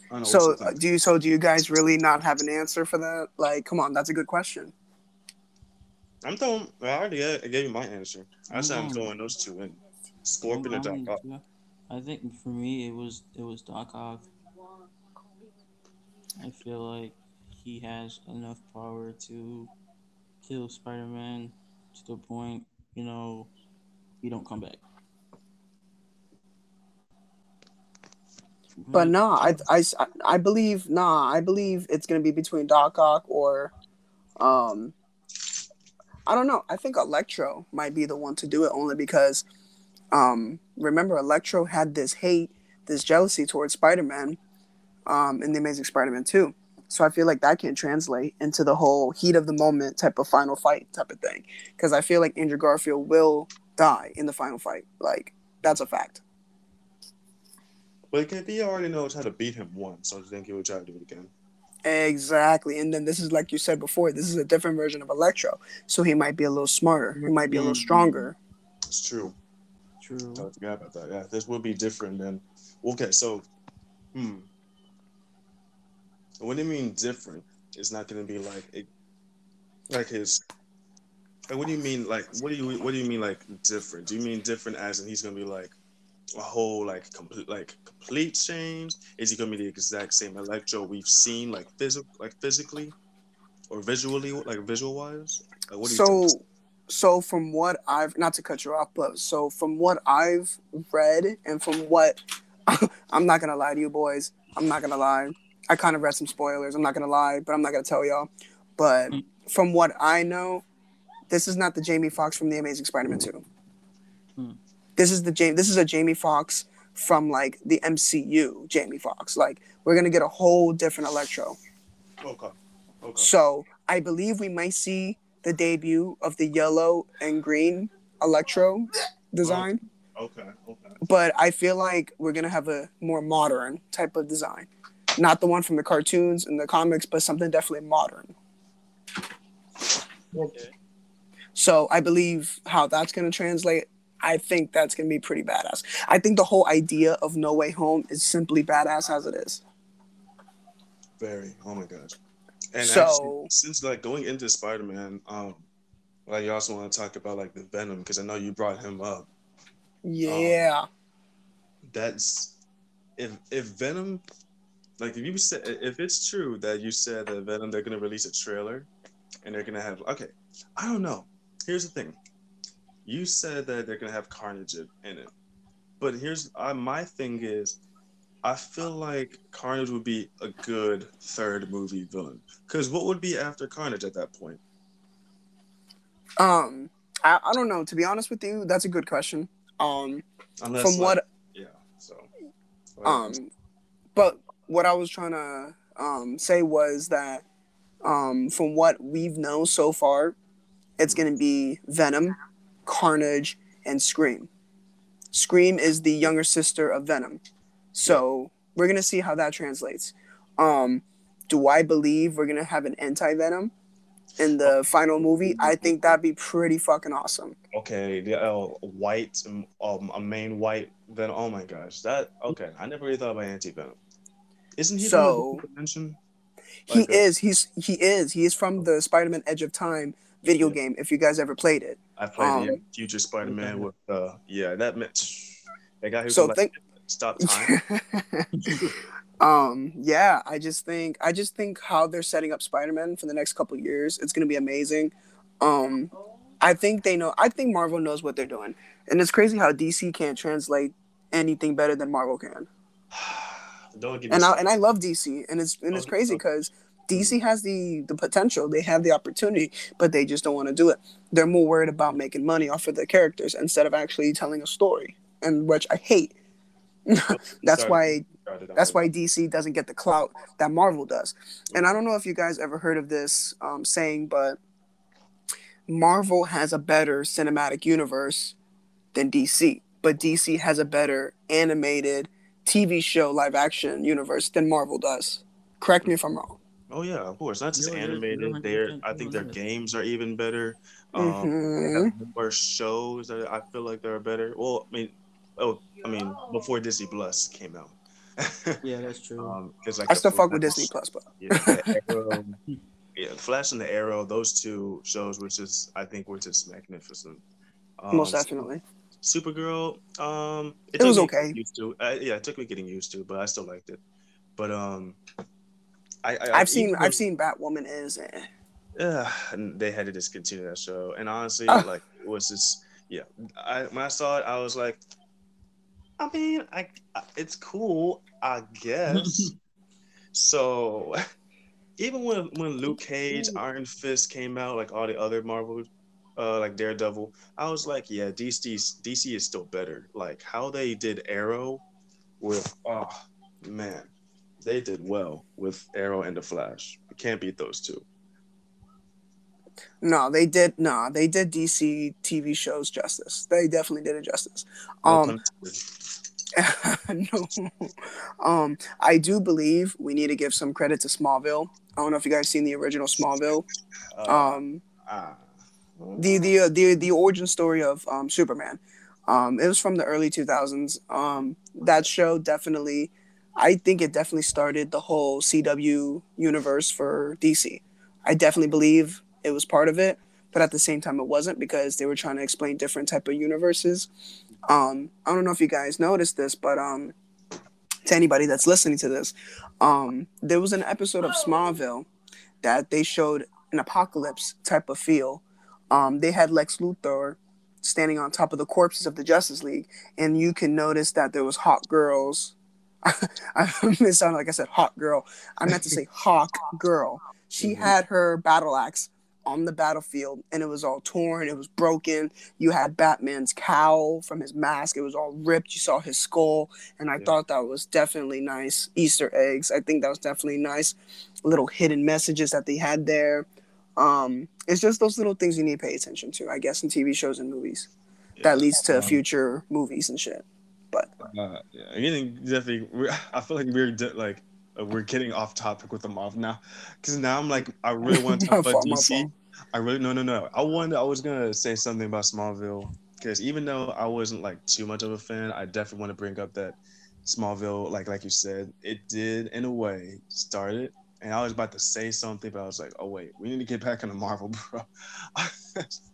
don't So what's your do you? So do you guys really not have an answer for that? Like, come on, that's a good question. I'm throwing. I already gave, I gave you my answer. I said I'm Mm. throwing those two in. Scorpion or I'm Doc Ock. I think for me it was it was Doc Ock. I feel like he has enough power to kill Spider Man to the point, you know, he don't come back. But nah, I, I, I believe nah, I believe it's gonna be between Doc Ock or, um, I don't know. I think Electro might be the one to do it only because, um, remember Electro had this hate, this jealousy towards Spider Man, um, in the Amazing Spider Man two. So I feel like that can translate into the whole heat of the moment type of final fight type of thing. Because I feel like Andrew Garfield will die in the final fight. Like that's a fact. But if he already knows how to beat him once, so I think he would try to do it again. Exactly. And then this is like you said before, this is a different version of Electro. So he might be a little smarter. He might be a little stronger. It's true. True. I forgot about that. Yeah, this would be different than. Okay, so, hmm. What do you mean different? It's not going to be like it, like his. Like, what do you mean? Like, what do you what do you mean like different? Do you mean different as in he's going to be like a whole like complete like complete change? Is he going to be the exact same Electro we've seen like physical like physically or visually like visual wise? Like, what do you So think? so from what I've not to cut you off, but so from what I've read and from what <laughs> I'm not gonna lie to you boys, I'm not gonna lie. I kind of read some spoilers. I'm not gonna lie, but I'm not gonna tell y'all. But mm. from what I know, this is not the Jamie Foxx from the Amazing Spider-Man 2. This is the Jamie. This is a Jamie Foxx from like the MCU. Jamie Foxx. Like we're gonna get a whole different Electro. Okay. Okay. So I believe we might see the debut of the yellow and green Electro design, oh, Okay. Okay. but I feel like we're gonna have a more modern type of design, not the one from the cartoons and the comics, but something definitely modern. Okay. So I believe how that's gonna translate. I think that's gonna be pretty badass. I think the whole idea of No Way Home is simply badass as it is. Very. Oh my gosh. And So- actually, since like going into Spider Man, um, like you also want to talk about like the Venom because I know you brought him up. Yeah. That's if if Venom, like if you said if it's true that you said that Venom they're gonna release a trailer, and they're gonna have okay, I don't know. Here's the thing. You said that they're gonna have Carnage in it, but here's uh, my thing is. I feel like Carnage would be a good third movie villain. Because what would be after Carnage at that point? Um, I, I don't know. To be honest with you, that's a good question. Um, Unless, from like- what yeah. So, um but what i was trying to um say was that um from what we've known so far it's going to be venom carnage and scream scream is the younger sister of venom so we're going to see how that translates um do i believe we're going to have an anti-venom in the final movie i think that'd be pretty fucking awesome okay, the uh, white, um, a main white Venom. Oh my gosh, that okay. I never really thought about anti Venom. Isn't he So- from a dimension? he a- is he's he is he is from the spider-man edge of time video Yeah. game if you guys ever played it. I played the um, Future Spider Man with uh, yeah, that meant that guy who So could, think- like, stop <laughs> time. um yeah i just think i just think how they're setting up spider-man for the next couple years it's going to be amazing. Um i think they know i think marvel knows what they're doing. And it's crazy how dc can't translate anything better than marvel can. <sighs> Don't give me and I, and I love dc and it's and it's crazy because dc has the the potential they have the opportunity but they just don't want to do it they're more worried about making money off of the characters instead of actually telling a story and which i hate <laughs> that's Sorry. why that's why DC doesn't get the clout that Marvel does. And I don't know if you guys ever heard of this um, saying, but Marvel has a better cinematic universe than DC, but DC has a better animated TV show live action universe than Marvel does. Correct me if I'm wrong. Oh yeah, of course. Not just You're- you're- animated. you're They're I think their games are even better. Um, they Mhm. have more shows that I feel like they're better. Well, I mean, oh, I mean, before Disney Plus came out. <laughs> Yeah, that's true. um, 'cause, like I still fuck with Flash- Disney Plus, but Yeah, <laughs> Arrow, yeah, Flash and the Arrow. Those two shows, which is I think were just magnificent. Um, most definitely. Supergirl. Um, It took was okay. Used to. Uh, yeah, it took me getting used to, but I still liked it. But um, I, I I've seen I've seen Batwoman is eh. yeah, and they had to discontinue that show. And honestly, like it was just yeah. I when I saw it, I was like, I mean, I, I it's cool, I guess. <laughs> so even when when Luke Cage, Iron Fist came out, like all the other Marvel, uh, like Daredevil, I was like, yeah, DC DC is still better. Like how they did Arrow with oh man, they did well with Arrow and the Flash. You can't beat those two. No, they did no, they did DC TV shows justice. They definitely did it justice. Um <laughs> no. Um, I do believe we need to give some credit to Smallville. I don't know if you guys seen the original Smallville. Uh, Um, ah. the the uh, the the origin story of um, Superman. Um, it was from the early 2000s. Um, that show definitely, I think it definitely started the whole CW universe for DC. I definitely believe it was part of it, but at the same time, it wasn't because they were trying to explain different type of universes. Um, I don't know if you guys noticed this, but um, to anybody that's listening to this, um, there was an episode of Smallville that they showed an apocalypse type of feel. Um, they had Lex Luthor standing on top of the corpses of the Justice League, and you can notice that there was hot girls. <laughs> I it sounded like I said hot girl. I meant to say <laughs> hawk girl. She Mhm. had her battle axe on the battlefield, and it was all torn. It was broken. You had Batman's cowl from his mask. It was all ripped. You saw his skull, and I Yeah. thought that was definitely nice Easter eggs. I think that was definitely nice little hidden messages that they had there. Um, it's just those little things you need to pay attention to, I guess, in TV shows and movies. That leads to Um, future movies and shit. But uh, yeah, getting definitely. We're, I feel like we're de- like uh, we're getting off topic with the Marvel now, because now I'm like I really want to <laughs> talk about DC. I really no no no. I wanted I was gonna say something about Smallville because even though I wasn't like too much of a fan, I definitely want to bring up that Smallville, like like you said, it did in a way start it. And I was about to say something, but I was like, oh wait, we need to get back into Marvel, <laughs> bro. <laughs>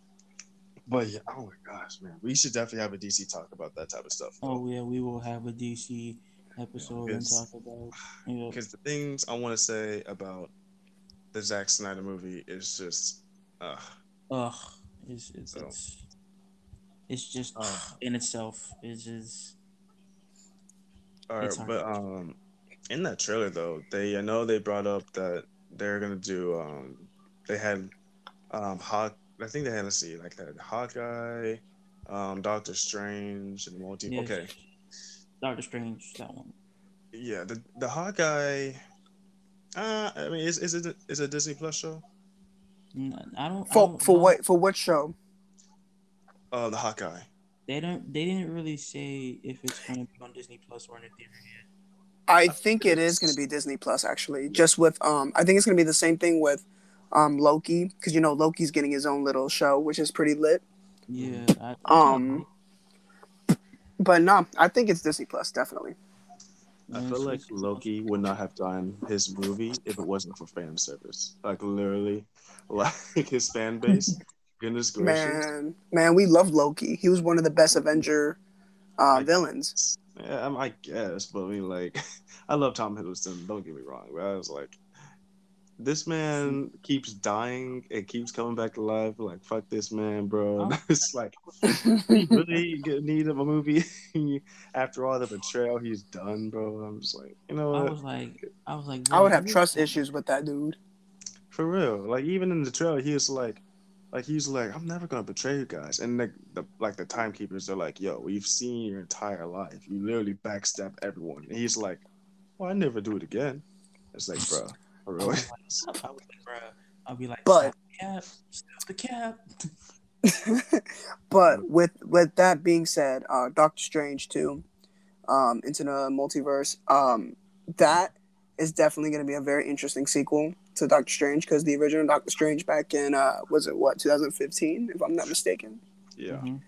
but yeah, oh my gosh, man, we should definitely have a DC talk about that type of stuff. though. Oh yeah, we will have a DC episode and talk about. Yeah. because the things I want to say about the Zack Snyder movie is just, uh, Ugh, it's it's So. it's, it's just Uh. in itself. It's just all right, but um, in that trailer though, they I know they brought up that they're gonna do um, they had um, Hawk. I think they had let's see, like that Hawkeye, um, Doctor Strange, and multi. yeah, Okay, Doctor Strange, that one. yeah, the the Hawkeye. Uh, I mean, is is it is it a Disney Plus show? Mm, I don't. I For don't for know. what for what show? Uh, the Hawkeye. They don't. They didn't really say if it's going to be on Disney Plus or in the theater yet. I think it is going to be Disney Plus actually. Just with um, I think it's going to be the same thing with um Loki because you know Loki's getting his own little show, which is pretty lit. Yeah. I, Um, But no, I think it's Disney Plus definitely. I feel like Loki would not have done his movie if it wasn't for fan service. Like literally, like <laughs> his fan base. <laughs> Goodness gracious. Man, man, we love Loki. He was one of the best Avenger uh, Like- villains. Yeah, um, I guess, but I mean, like, <laughs> I love Tom Hiddleston. Don't get me wrong, but I was like, this man hmm. keeps dying and keeps coming back to life. Like, fuck this man, bro. Oh. <laughs> it's like, we really need him a movie <laughs> after all the betrayal he's done, bro. I'm just like, you know I was like, I was like, I would have you- trust issues with that dude. For real. Like even in the trailer, he was like, Like he's like, I'm never gonna betray you guys. And like the like the timekeepers are like, yo, we've seen your entire life. You literally backstab everyone. And he's like, Well, I never do it again. It's like, bro, for I real. like, I was like, bruh, I'll be like, But- cap, stop the cap. <laughs> but with with that being said, uh, Doctor Strange too, um, into the multiverse, um, that is definitely going to be a very interesting sequel to Doctor Strange because the original Doctor Strange back in uh, was it what 2015 if I'm not mistaken. Yeah. Mhm.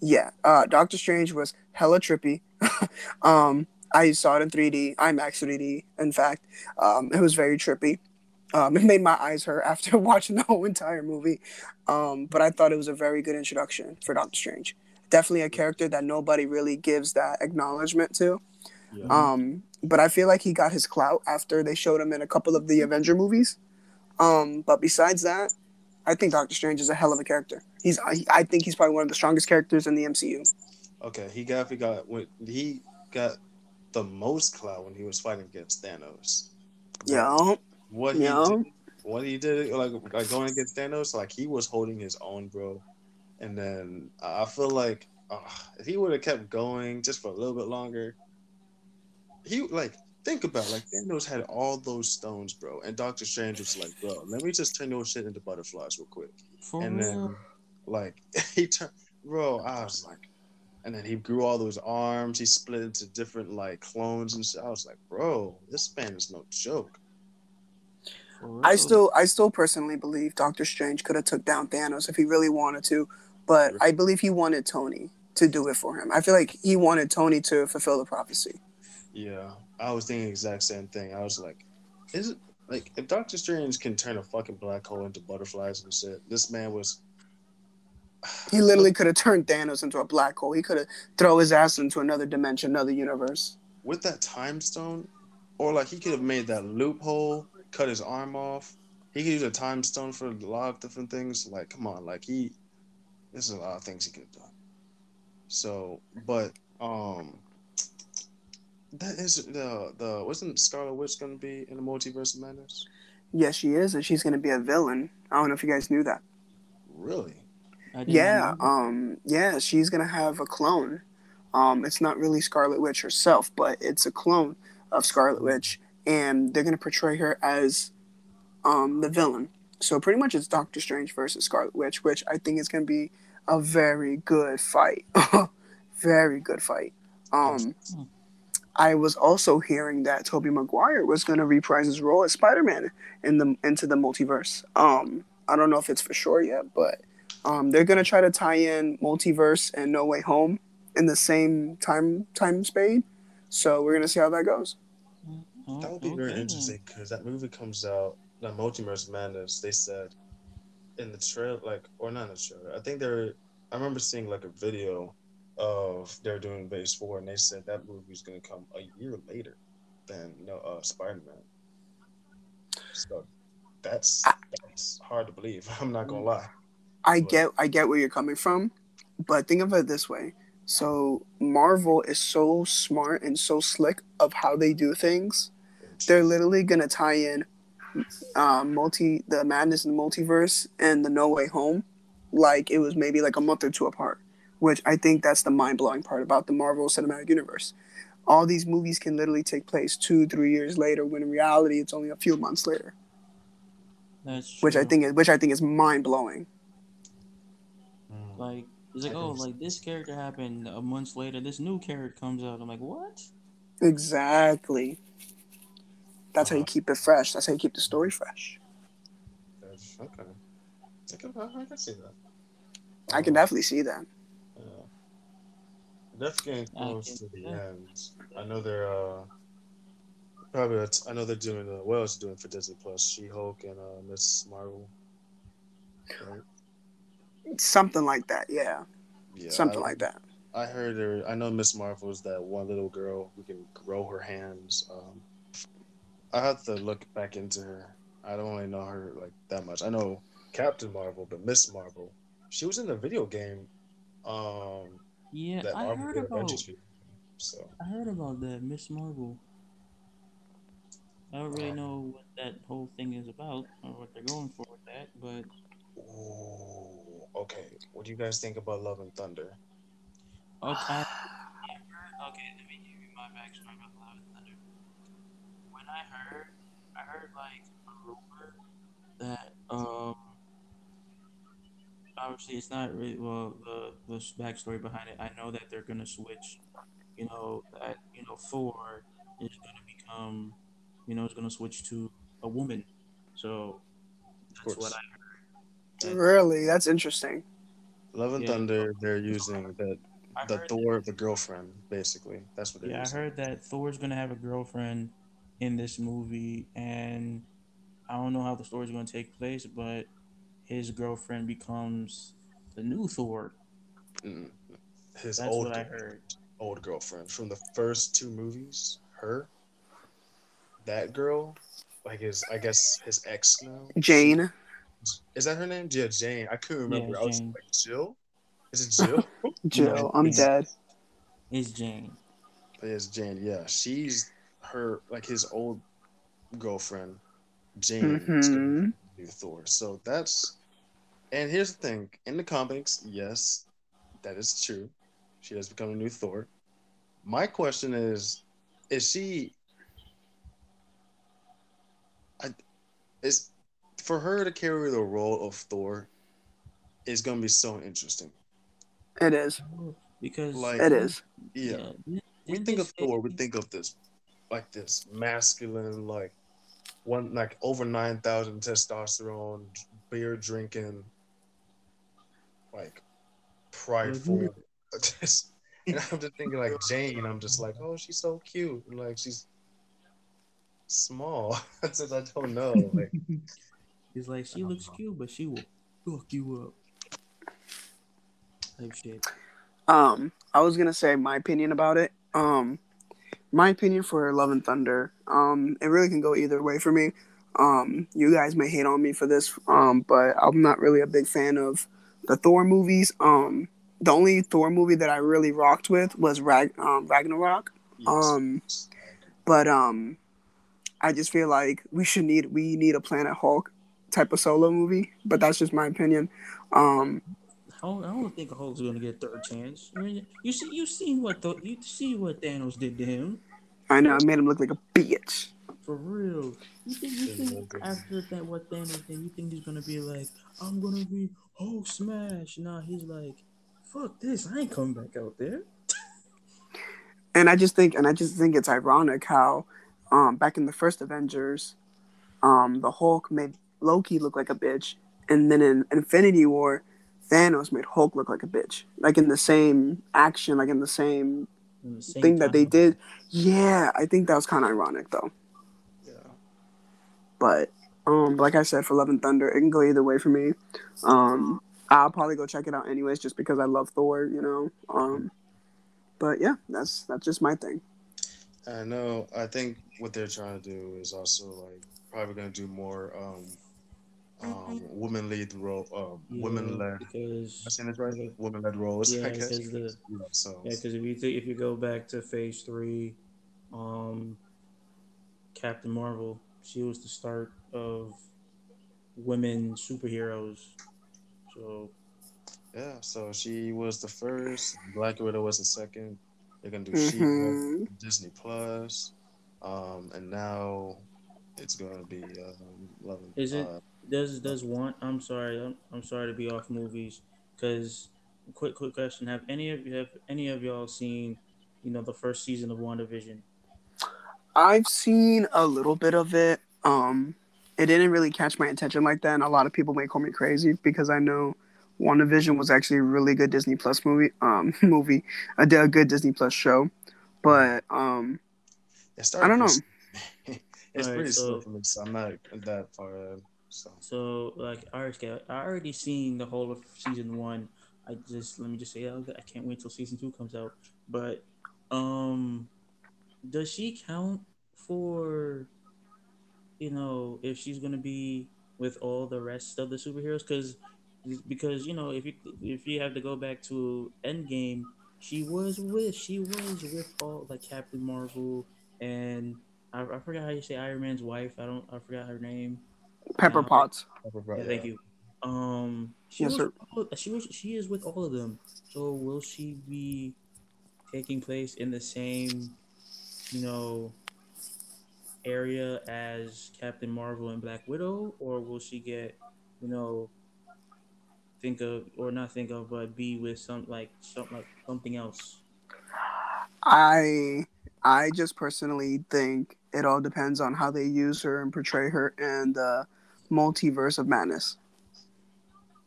Yeah, uh, Doctor Strange was hella trippy. <laughs> um, I saw it in 3D, IMAX 3D. In fact, um, it was very trippy. Um, it made my eyes hurt <laughs> after watching the whole entire movie. Um, but I thought it was a very good introduction for Doctor Strange. Definitely a character that nobody really gives that acknowledgement to. Yeah. Um, but I feel like he got his clout after they showed him in a couple of the Avenger movies. Um, but besides that, I think Doctor Strange is a hell of a character. He's I, I think he's probably one of the strongest characters in the MCU. Okay, he definitely got when he got the most clout when he was fighting against Thanos. Yeah. What he did, what he did, like like going against Thanos, like he was holding his own, bro. And then I feel like uh, if he would have kept going just for a little bit longer, he like think about it, like Thanos had all those stones, bro, and Doctor Strange was like, bro, let me just turn those shit into butterflies real quick. For and real. then like <laughs> he turned bro i was like and then he grew all those arms. He split into different like clones and shit. I was like bro this man is no joke. I still I still personally believe Doctor Strange could have took down Thanos if he really wanted to, but I believe he wanted Tony to do it for him. I feel like he wanted Tony to fulfill the prophecy. yeah i was thinking the exact same thing. I was like is it like if doctor strange can turn a fucking black hole into butterflies and shit this man was He literally could have turned Thanos into a black hole. He could have throw his ass into another dimension, another universe. with that time stone or like he could have made that loophole cut his arm off he could use a time stone for a lot of different things like come on like he there's a lot of things he could have done so but um that is the the wasn't scarlet witch gonna be in the multiverse of madness Yes, she is, and she's gonna be a villain. I don't know if you guys knew that. really I did not Yeah, um, yeah, she's gonna have a clone. Um, it's not really Scarlet Witch herself, but it's a clone of Scarlet Witch, and they're gonna portray her as um the villain. So pretty much it's Doctor Strange versus Scarlet Witch, which I think is gonna be a very good fight. <laughs> very good fight. Um I was also hearing that Tobey Maguire was gonna reprise his role as Spider-Man in the into the multiverse. Um, I don't know if it's for sure yet, but um, they're gonna try to tie in multiverse and No Way Home in the same time time spade. So we're gonna see how that goes. That would be very interesting because that movie comes out the multiverse of madness they said in the trailer like or not in the trailer i think they're i remember seeing like a video of they're doing phase four and they said that movie's going to come a year later than you know uh spider-man so that's that's hard to believe <laughs> i'm not gonna lie I get I get where you're coming from, but think of it this way. So Marvel is so smart and so slick of how they do things. They're literally gonna tie in uh, multi the madness in the multiverse and the No Way Home, like it was maybe like a month or two apart. Which I think that's the mind blowing part about the Marvel Cinematic Universe. All these movies can literally take place two, three years later, when in reality it's only a few months later. That's true. Which I think is which I think is mind blowing. Mm. like it's like I oh think so. like this character happened a month later. This new character comes out. I'm like what? Exactly. That's how you Uh-huh. keep it fresh. That's how you keep the story fresh. Okay I can, I can see that I can definitely see that. Yeah. Definitely getting I close to the that. end. I know they're uh probably I know they're doing uh, what else doing for Disney Plus? She Hulk and uh Miss Marvel. Right? Something like that. Yeah. Yeah. Something I, like that. I heard her I know Miss Marvel is that one little girl who can grow her hands. Um I have to look back into her. I don't really know her like that much. I know Captain Marvel, but Miss Marvel. She was in the video game um Yeah, that I Marvel heard about. Avengers video. So I heard about that Miss Marvel. I don't really Um, know what that whole thing is about or what they're going for with that, but Ooh, okay. What do you guys think about Love and Thunder? Okay. <sighs> Okay, let me give you my backstory about Love and Thunder. When I heard, I heard like a rumor that um, obviously it's not really well the the backstory behind it. I know that they're gonna switch. You know that you know Thor is gonna become, you know, is gonna switch to a woman. So that's what I heard. Really, that's interesting. Love and Yeah. Thunder, they're using that the heard Thor, the girlfriend, basically. That's what they're Yeah, I heard that Thor's gonna have a girlfriend in this movie, and I don't know how the story's gonna take place, but his girlfriend becomes the new Thor. Mm. His That's old what I heard. old girlfriend from the first two movies. Her, that girl, like his, I guess his ex now. Jane. Is that her name? Yeah, Jane. I couldn't remember. Yeah, I was like, Jill. Is it Jill? <laughs> Jill, I'm It's- dead. It's Jane? But yes, Jane. Yeah, she's her like his old girlfriend, Jane. is gonna hmm new Thor. So that's. And here's the thing: in the comics, yes, that is true. She has become a new Thor. My question is: Is she? I is for her to carry the role of Thor is gonna be so interesting. It is. Because Like- It is. Yeah. Didn't- we think of Thor, we think of this like this masculine, like one like over nine thousand testosterone, beer drinking, like prideful. Mm-hmm. <laughs> Just- and I'm just thinking like Jane. I'm just like, oh, she's so cute. And, like she's small. <laughs> Since I don't know. Like <laughs> He's like, she looks cute, but she will fuck you up. Type shit. Um, I was gonna say my opinion about it. Um, my opinion for Love and Thunder. Um, it really can go either way for me. Um, you guys may hate on me for this. Um, but I'm not really a big fan of the Thor movies. Um, the only Thor movie that I really rocked with was Rag- um, Ragnarok. yes. Um, but um, I just feel like we should need we need a Planet Hulk type of solo movie. But that's just my opinion. Um, I don't, I don't think Hulk's gonna get a third chance. I mean, you see, you seen what the, you see what Thanos did to him I know I made him look like a bitch. for real. You think, you think after that what Thanos did, you think he's gonna be like, I'm gonna be Hulk smash? Nah, he's like, fuck this, I ain't coming back out there. <laughs> and I just think, and I just think it's ironic how, um, back in the first Avengers, um, the Hulk made Loki look like a bitch, and then in Infinity War, Thanos made Hulk look like a bitch, like in the same action, like in the same In the same thing that they did. Yeah, I think that was kind of ironic though. yeah. But um, like I said, for Love and Thunder, it can go either way for me. Um, I'll probably go check it out anyways, just because I love Thor, you know. Um, but yeah, that's that's just my thing. I know. I think what they're trying to do is also like probably gonna do more um um women lead role uh Yeah, women led. Am because I saying this right? Women led roles. Yeah, I guess. 'cause the- Yeah, so Yeah, because if you th- if you go back to Phase Three, um, Captain Marvel, she was the start of women superheroes. So yeah, so she was the first. Black Widow was the second. They're gonna do she Mhm. Disney Plus, um, and now it's gonna be um, Love. and- Is it- Uh, does does one? I'm sorry, I'm, I'm sorry to be off movies. Because quick quick question: Have any of you have any of y'all seen, you know, the first season of WandaVision? I've seen a little bit of it. Um, it didn't really catch my attention like that, and a lot of people may call me crazy because I know WandaVision was actually a really good Disney Plus movie. Um, <laughs> movie, a, a good Disney Plus show. But um, it started I don't know. <laughs> it's Alright, pretty slow so- for me, so I'm not that far. ahead, So So like I already I already seen the whole of season one. I just let me just say I can't wait till season two comes out. But um, does she count for you know if she's gonna be with all the rest of the superheroes? Because because you know if you if you have to go back to Endgame, she was with she was with all like Captain Marvel and I, I forgot how you say Iron Man's wife. I don't I forgot her name. Pepper Uh, Potts. yeah, thank you. Um, she Yes, was sir. she was she is with all of them. So will she be taking place in the same, you know, area as Captain Marvel and Black Widow, or will she get, you know, think of or not think of, but be with some like some like something else? I I just personally think it all depends on how they use her and portray her in the multiverse of madness.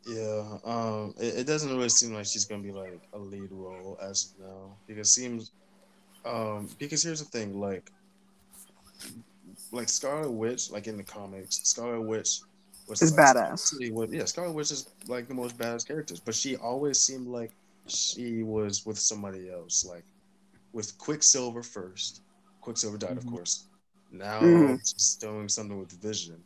Yeah, um, it, it doesn't really seem like she's gonna be like a lead role as of now because it seems, um, because here's the thing, like, like Scarlet Witch, like in the comics, Scarlet Witch was Is like, badass. yeah, Scarlet Witch is like the most badass characters, but she always seemed like she was with somebody else, like with Quicksilver first. Quicksilver died, Mhm. of course. Now Mhm. she's doing something with Vision.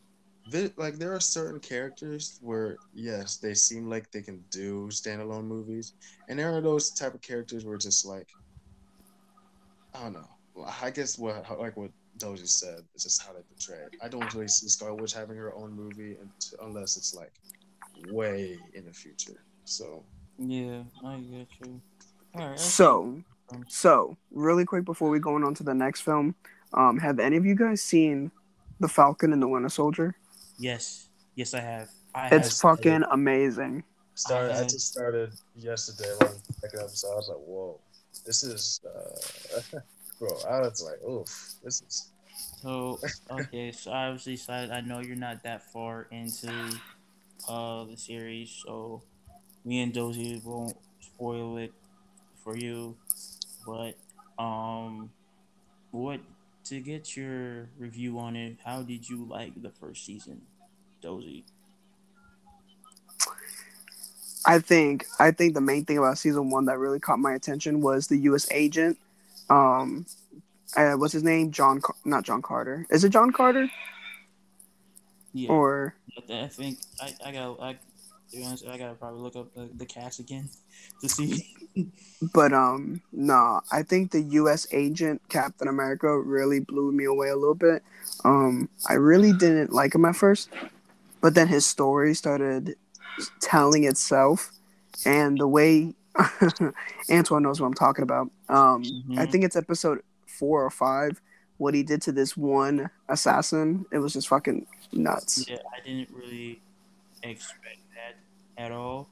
Vi- like there are certain characters where yes, they seem like they can do standalone movies, and there are those type of characters where just like I don't know. I guess what like what Doji said is just how they portray it. I don't really see Scarlet Witch having her own movie unt- unless it's like way in the future. So Yeah, I get you. All right. So, so really quick before we go on to the next film, um, have any of you guys seen The Falcon and the Winter Soldier? yes, yes, I have. I It's have. fucking amazing. started. I I- just started yesterday when I was checking up, so I was like, "Whoa, this is." Uh, <laughs> bro, I was like, "Oof, this is." So okay, so obviously, so I, I know you're not that far into uh the series, so me and Dozy won't spoil it for you. But um, what to get your review on it? How did you like the first season, Dozy? I think I think the main thing about season one that really caught my attention was the U.S. agent. Um, uh, what's his name? John, Car- not John Carter. Is it John Carter Yeah, or I- think I I got I. To be honest, I gotta probably look up the, the cast again <laughs> to see. But um, no, I think the U.S. agent Captain America really blew me away a little bit. Um, I really didn't like him at first, but then his story started telling itself, and the way <laughs> Antoine knows what I'm talking about. Um, I Mhm. think it's episode four or five. What he did to this one assassin, it was just fucking nuts. Yeah, I didn't really expect at all.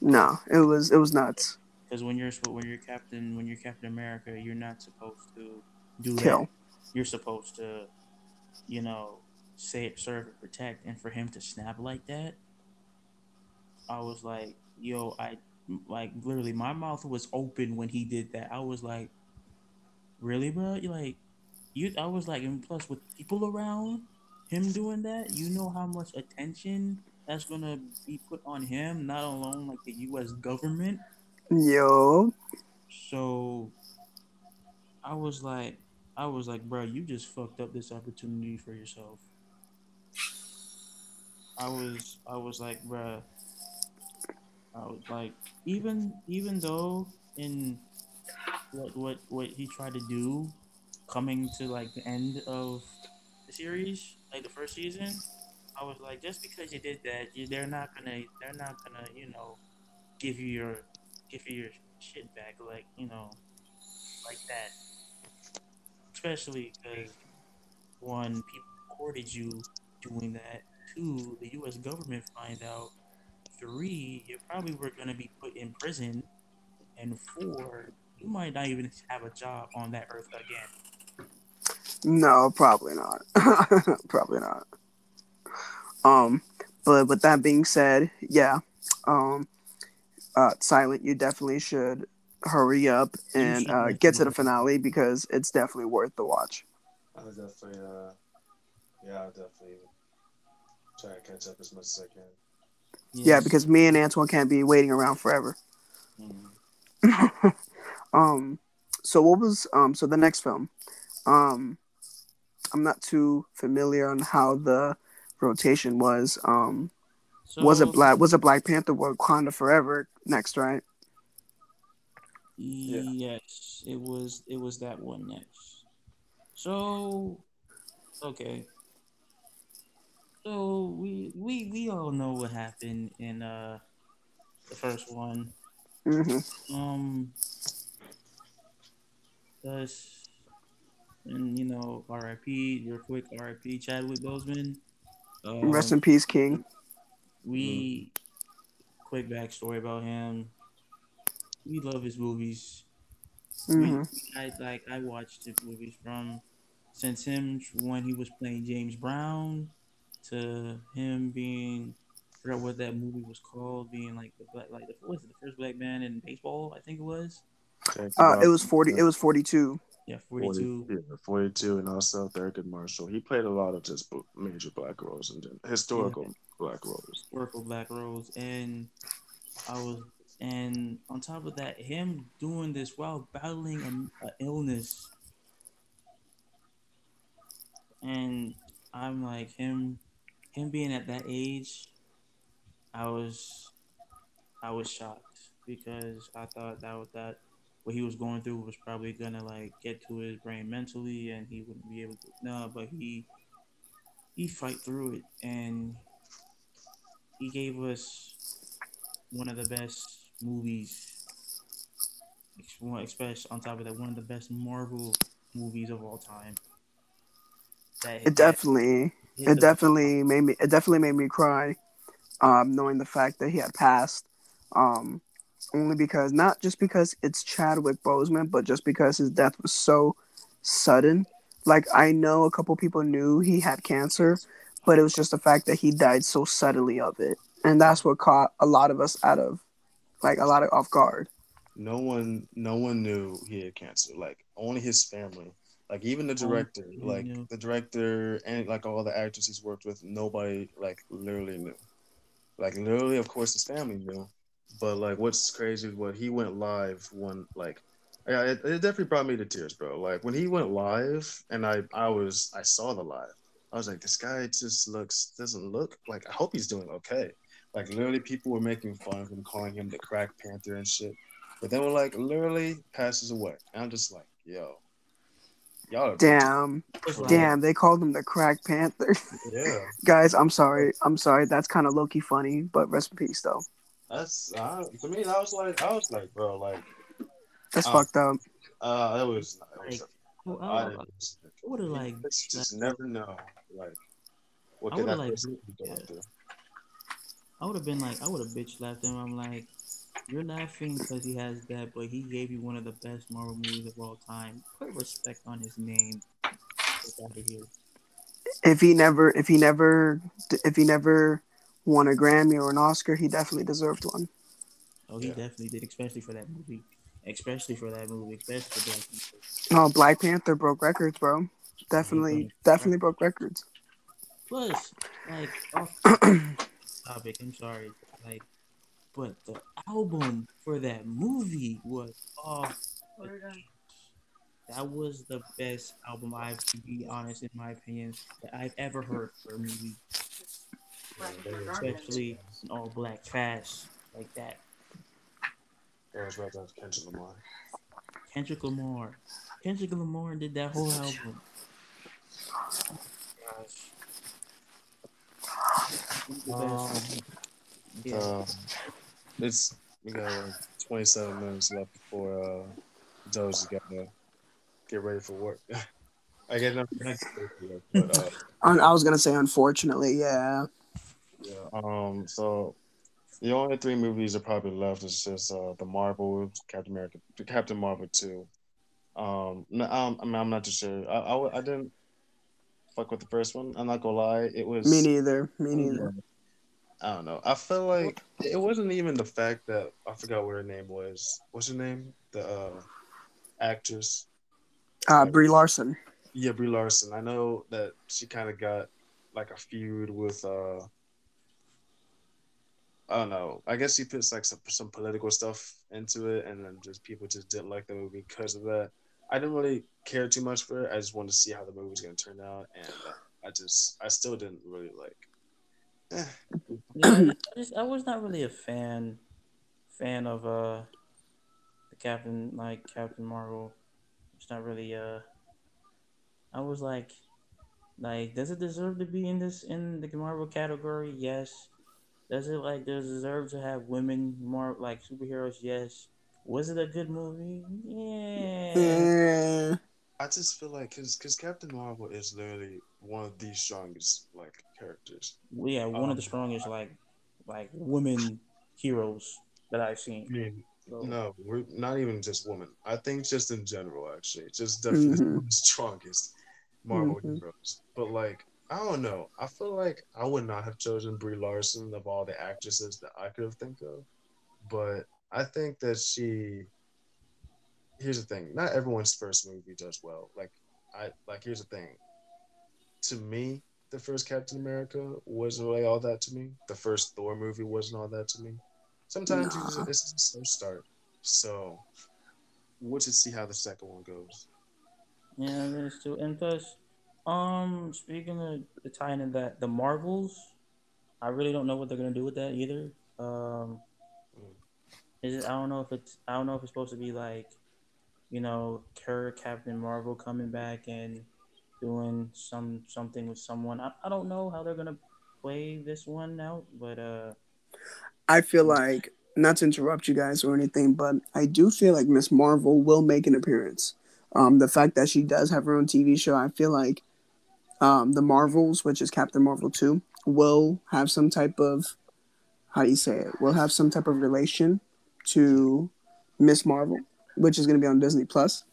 No, it was it was nuts. Because when you're when you're Captain when you're Captain America, you're not supposed to do Kill. that. You're supposed to, you know, say serve and protect. And for him to snap like that, I was like, yo, I like literally my mouth was open when he did that. I was like, really, bro? You like, you? I was like, and plus with people around him doing that, you know how much attention that's gonna be put on him, not alone like the U.S. government. Yo, So I was like, I was like, bro, you just fucked up this opportunity for yourself. I was, I was like, bro, I was like, even, even though in what, what, what he tried to do, coming to like the end of the series, like the first season, I was like, just because you did that, you, they're not gonna, they're not gonna, you know, give you your give you your shit back, like you know, like that. Especially because one, people recorded you doing that. Two, the U.S. government find out. Three, you probably were gonna be put in prison. And four, you might not even have a job on that earth again. no, probably not. <laughs> probably not. Um, but with that being said, yeah, um, uh, Silent, you definitely should hurry up and uh, get to the finale because it's definitely worth the watch. I would definitely, uh, yeah, I'll definitely try to catch up as much as I can. Yeah, because me and Antoine can't be waiting around forever. Mhm. <laughs> um, so what was um, so the next film, um, I'm not too familiar on how the rotation was. Um, was it Black? Was it Black Panther? or Wakanda Forever next, right? Yes, it was. It was that one next. So, okay. So we we we all know what happened in uh the first one. hmm Um, thus, and you know, R.I.P. Your quick R.I.P. Chadwick Boseman. Um, Rest in peace, King. we quick backstory about him. We love his movies. hmm We, I like I watched his movies from since him when he was playing James Brown to him being I forgot what that movie was called, being like the black like the what was it, the first black man in baseball, I think it was. Uh, it was forty. It was forty-two. Yeah, 40, 42. yeah, 42, and also Thurgood Marshall. He played a lot of just major black roles and historical black roles. historical black roles and I was and on top of that him doing this while battling an illness and I'm like him him being at that age I was I was shocked because I thought that was that what he was going through was probably gonna like get to his brain mentally and he wouldn't be able to no but he he fight through it and he gave us one of the best movies especially on top of that one of the best marvel movies of all time that, It definitely. hit It definitely made me. It definitely made me cry, um, knowing the fact that he had passed. Um, only because not just because it's Chadwick Boseman, but just because his death was so sudden. Like I know a couple people knew he had cancer, but it was just the fact that he died so suddenly of it, and that's what caught a lot of us out of, like a lot of off guard. No one, no one knew he had cancer. Like only his family. Like even the Only director, he like knew. the director and like all the actors he's worked with, nobody like literally knew. Like literally, of course, his family knew. But like, what's crazy is what he went live when like, yeah, it, it definitely brought me to tears, bro. Like when he went live, and I I was I saw the live. I was like, this guy just looks doesn't look like. I hope he's doing okay. Like literally, people were making fun of him, calling him the crack panther and shit. But then we're like, literally passes away. And I'm just like, yo, y'all. Are Damn, damn, they called him the Crack Panther. Yeah, <laughs> Guys, I'm sorry. I'm sorry. That's kind of low key funny, but rest in peace though. That's uh, to me. I was like, I was like, bro, like, That's Uh, fucked up. uh, it was. It was Well, I I, didn't I would have like just, just never know, like, what I could would've, that like, person yeah. I would have been like, I would have bitch slapped him. I'm like, you're laughing because he has that, but he gave you one of the best Marvel movies of all time. Put respect on his name. Get out of here. If he never, if he never, if he never won a Grammy or an Oscar, he definitely deserved one. Oh, he Yeah. definitely did, especially for that movie. Especially for that movie, especially for Black Panther. No, Black Panther broke records, bro. Definitely, definitely broke records. Plus, like, <clears throat> off topic, I'm sorry. Like, but the album for that movie was off. the. That was the best album I've, to be honest, in my opinion, that I've ever heard for a movie. Especially an all black fast like that. It was right after Kendrick Lamar. Kendrick Lamar. Kendrick Lamar did that whole album. The best. Yeah. Um, it's we got like 27 minutes left before uh, Joe's got to get ready for work. <laughs> I get nothing next but uh, <laughs> I was gonna say, unfortunately, yeah. Yeah. Um, so the only three movies that probably left is just uh, the Marvel, Captain America, Captain Marvel two. Um, no, um, I mean, I'm not too sure. I I didn't fuck with the first one. I'm not gonna lie. It was Me neither. Me neither. I don't know. I feel like it wasn't even the fact that I forgot what her name was. What's her name? The uh, actress. Uh, Brie Larson. Yeah, Brie Larson. I know that she kind of got like a feud with. uh I don't know. I guess he puts like some some political stuff into it, and then just people just didn't like the movie because of that. I didn't really care too much for it. I just wanted to see how the movie was gonna turn out, and uh, I just I still didn't really like. Eh, Yeah, I just I was not really a fan fan of uh the Captain like Captain Marvel. It's not really uh I was like Like, does it deserve to be in this in the Marvel category? Yes. Does it like does it deserve to have women more like superheroes? Yes. Was it a good movie? Yeah. Yeah. I just feel like because because Captain Marvel is literally one of the strongest like characters. Yeah, one of the Um, strongest like like women heroes that I've seen. I mean, So, no, we're not even just women. I think just in general, actually, just definitely Mhm. <laughs> the strongest Marvel Mhm. heroes. But like, I don't know. I feel like I would not have chosen Brie Larson of all the actresses that I could have think of. But I think that she. Here's the thing: not everyone's first movie does well. Like, I like. Here's the thing. To me, the first Captain America wasn't really all that to me. The first Thor movie wasn't all that to me. Sometimes you Nah. just, it's just a slow start. So we'll just see how the second one goes. yeah, there's two. And plus, um, speaking of the tying in that the Marvels, I really don't know what they're gonna do with that either. Um, Mm. is it? I don't know if it's. I don't know if it's supposed to be like, you know, her Captain Marvel coming back and doing some something with someone. I, I don't know how they're gonna play this one out, but uh, I feel like not to interrupt you guys or anything, but I do feel like Miss Marvel will make an appearance. Um, the fact that she does have her own TV show, I feel like um, the Marvels, which is Captain Marvel two, will have some type of how do you say it? Will have some type of relation to Miss Marvel, which is going to be on Disney Plus.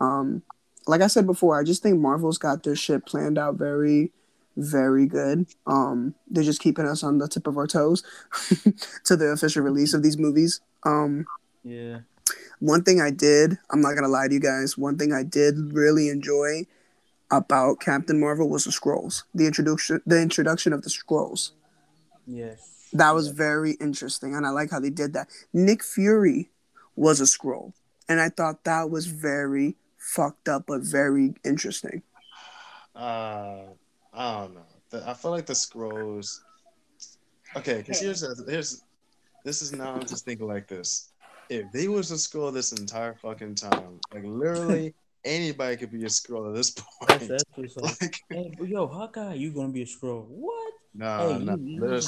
Um, like I said before, I just think Marvel's got their shit planned out very, very good. Um, they're just keeping us on the tip of our toes <laughs> to the official release of these movies. Um, yeah, one thing I did, I'm not gonna lie to you guys, one thing I did really enjoy about Captain Marvel was the scrolls. The introduction the introduction of the scrolls. yes. That was very interesting and I like how they did that. Nick Fury was a scroll. And I thought that was very fucked up but very interesting. Uh, I don't know. The, I feel like the scrolls. Okay, because here's here's this is now I'm just thinking like this. If they was a scroll this entire fucking time, like literally anybody could be a scroll at this <laughs> point. that's <laughs> just like, Like, hey, yo, Hawkeye, you gonna be a scroll? What? nah, Hey, nah. you- you-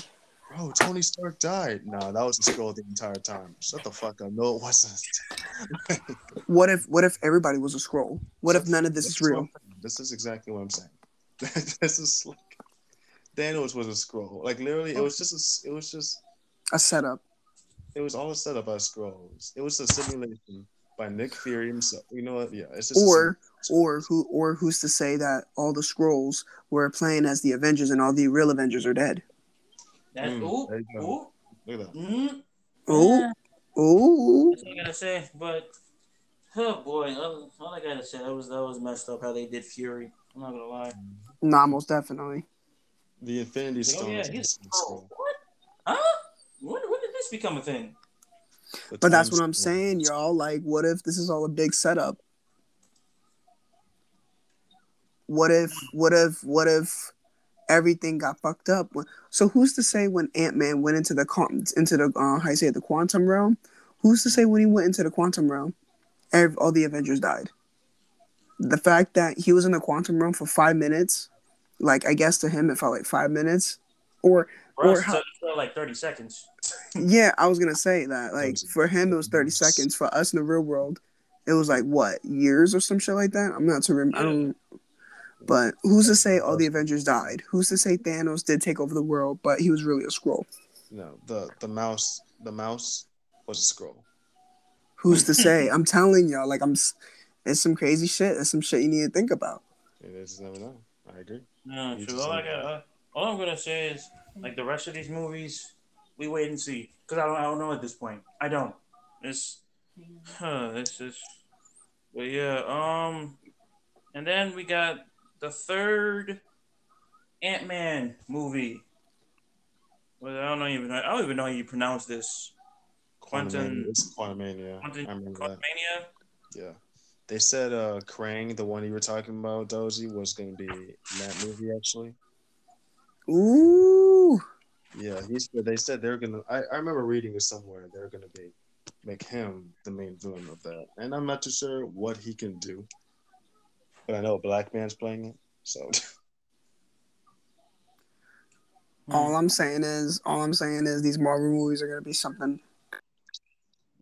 bro, Tony Stark died. Nah, that was a scroll the entire time. Shut the fuck up. No, it wasn't. <laughs> What if what if everybody was a scroll? What if none of this is That's what real? This is exactly what I'm saying. this is like Thanos was a scroll. Like literally, it was just a, it was just A setup. it was all set up by scrolls. It was a simulation by Nick Fury himself. You know what? Yeah, it's just a Or or who or who's to say that all the scrolls were playing as the Avengers and all the real Avengers are dead? That's Mm, ooh, there you go. ooh, look at that. mm, Ooh. yeah. Ooh. That's all I gotta say. But oh boy, all, all I gotta say that was that was messed up how they did Fury. I'm not gonna lie. Nah, most definitely. The Infinity Oh yeah, he's also oh, what? Huh? When, when did this become a thing? The But that's what I'm saying, y'all. Like, what if this is all a big setup? What if, what if, what if everything got fucked up? So who's to say when Ant Man went into the con- into the uh, how you say it, the quantum realm? Who's to say when he went into the quantum realm, ev- all the Avengers died? The fact that he was in the quantum realm for five minutes, like I guess to him it felt like five minutes, or For Or us, how- it felt like 30 seconds. Yeah, I was gonna say that. Like for him, it was thirty seconds. For us in the real world, it was like what years or some shit like that. I'm not to rem- I don't. But who's to say all the Avengers died? Who's to say Thanos did take over the world, but he was really a scroll? No, the the mouse the mouse was a scroll. Who's to say? <laughs> I'm telling y'all, like I'm. It's some crazy shit. It's some shit you need to think about. It is never know. I agree. No, You All, I don't got, uh, all I'm gonna say is like the rest of these movies, we wait and see because I don't, I don't know at this point. I don't. It's, huh, it's just, but yeah. Um, and then we got the third Ant Man movie. Well, I don't know even. I don't even know how you pronounce this. Quantum Quantum. it's Quantumania. Quantum. I. Quantumania. Yeah. They said uh Kang, the one you were talking about, Dozy, was gonna be in that movie actually. Ooh, Yeah, he's they said they're gonna I, I remember reading it somewhere they're gonna be make him the main villain of that. And I'm not too sure what he can do. But I know a black man's playing it, so <laughs> All I'm saying is, all I'm saying is, these Marvel movies are gonna be something.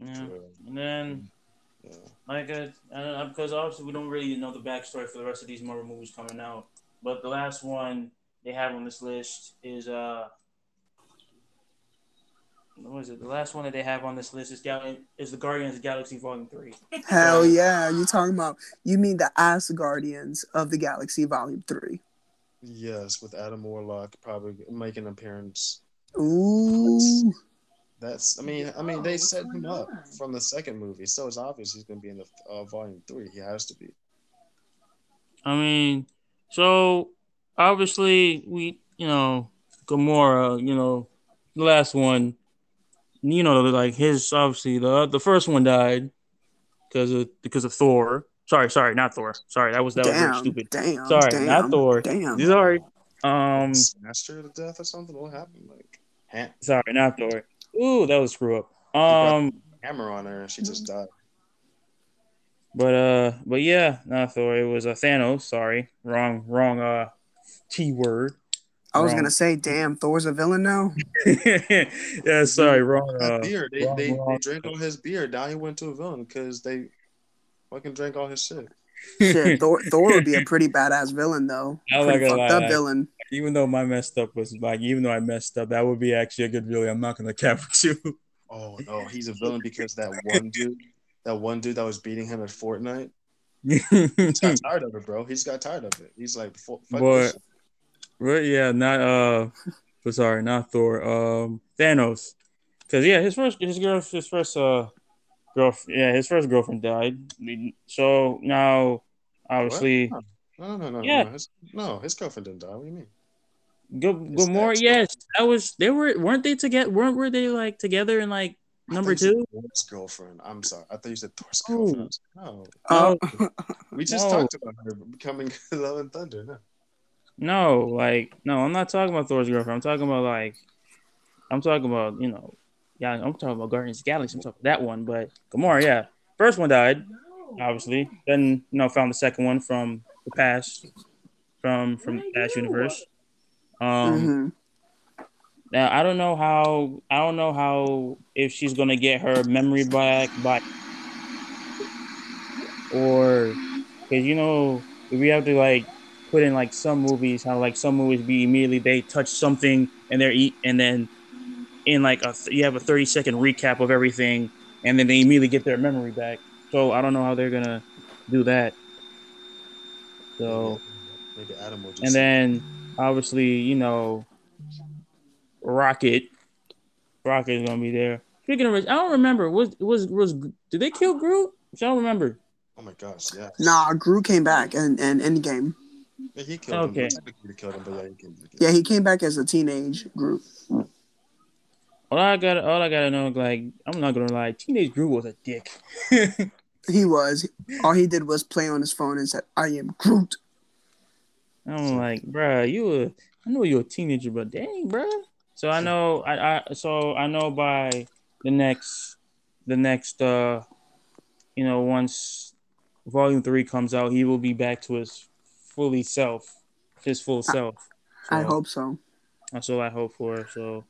Yeah. And then, Yeah. like, uh, uh, because obviously we don't really know the backstory for the rest of these Marvel movies coming out. But the last one they have on this list is uh, what is it? The last one that they have on this list is Gal- is the Guardians of the Galaxy Volume Three. <laughs> Hell yeah! You talking about? You mean the As Guardians of the Galaxy Volume Three? Yes, with Adam Warlock probably making an appearance. Ooh, That's. I mean. I mean, they set him up from the second movie, so it's obvious he's going to be in the uh, volume three. He has to be. I mean, so obviously we, you know, Gamora, you know, the last one, you know, like his obviously the the first one died because of because of Thor. Sorry, sorry, not Thor. Sorry, that was that was damn, really stupid. damn, Sorry, damn, not Thor. Damn. Sorry. Um, Smashed her to death or something. What happened? Like ha- sorry, not Thor. Ooh, that was screw up. Um, hammer on her and she just died. but uh, but yeah, not Thor. It was a uh, Thanos. Sorry, wrong, wrong. Uh, T word. I was Wrong. gonna say, damn, Thor's a villain now. <laughs> yeah, sorry, wrong. Uh, beer. They, wrong, they, they drank all his beer. Now he went to a villain because they fucking drank all his shit. Shit, <laughs> Thor, Thor would be a pretty badass villain though. I'm not Pretty fucked up villain. even though my messed up was like, even though I messed up, that would be actually a good villain. I'm not gonna <laughs> cap with you. Oh no, he's a villain because that one dude, that one dude that was beating him at Fortnite, he's got tired of it, bro. He's got tired of it. He's like, fuck fuck this shit. yeah, not uh, but sorry, not Thor. Um, Thanos, because yeah, his first his girl his first uh girl yeah his first girlfriend died. So now obviously What? No, no, no, Yeah. no. His, no, his girlfriend didn't die. What do you mean? good His Gamora yes that was they were weren't they together weren't were they like together in like I number thought you two said Thor's girlfriend. I'm sorry. I thought you said Thor's Oh. girlfriend. I was no, Oh, we just No. talked about her becoming <laughs> Love and Thunder. No. No, like no, I'm not talking about Thor's girlfriend. I'm talking about like I'm talking about, you know, yeah, I'm talking about Guardians of Galaxy. I'm talking about that one, but Gamora, yeah. First one died, obviously. Then, you know, found the second one from the past from from the past universe. Um mhm. now I don't know how I don't know how if she's gonna get her memory back by or because you know if we have to like put in like some movies how like some movies be immediately they touch something and they're eat and then in like a you have a 30 second recap of everything and then they immediately get their memory back so I don't know how they're gonna do that so uh, maybe Adam will just. and then obviously, you know, Rocket. Rocket is gonna be there. Speaking of which, I don't remember. Was was was did they kill Groot? I don't remember. oh my gosh, yeah. Nah, Groot came back and and Endgame. Yeah, he killed Okay. him. He killed him, but yeah, he killed him. Yeah, he came back as a teenage Groot. All I got, all I gotta know, like, I'm not gonna lie, Teenage Groot was a dick. <laughs> He was. All he did was play on his phone and said, "I am Groot." I'm like, bruh, you were, I know you're a teenager, but dang, bruh. So I know, I, I, so I know by the next, the next, uh, you know, once Volume Three comes out, he will be back to his fully self, his full self. I hope so. That's all I hope for. So,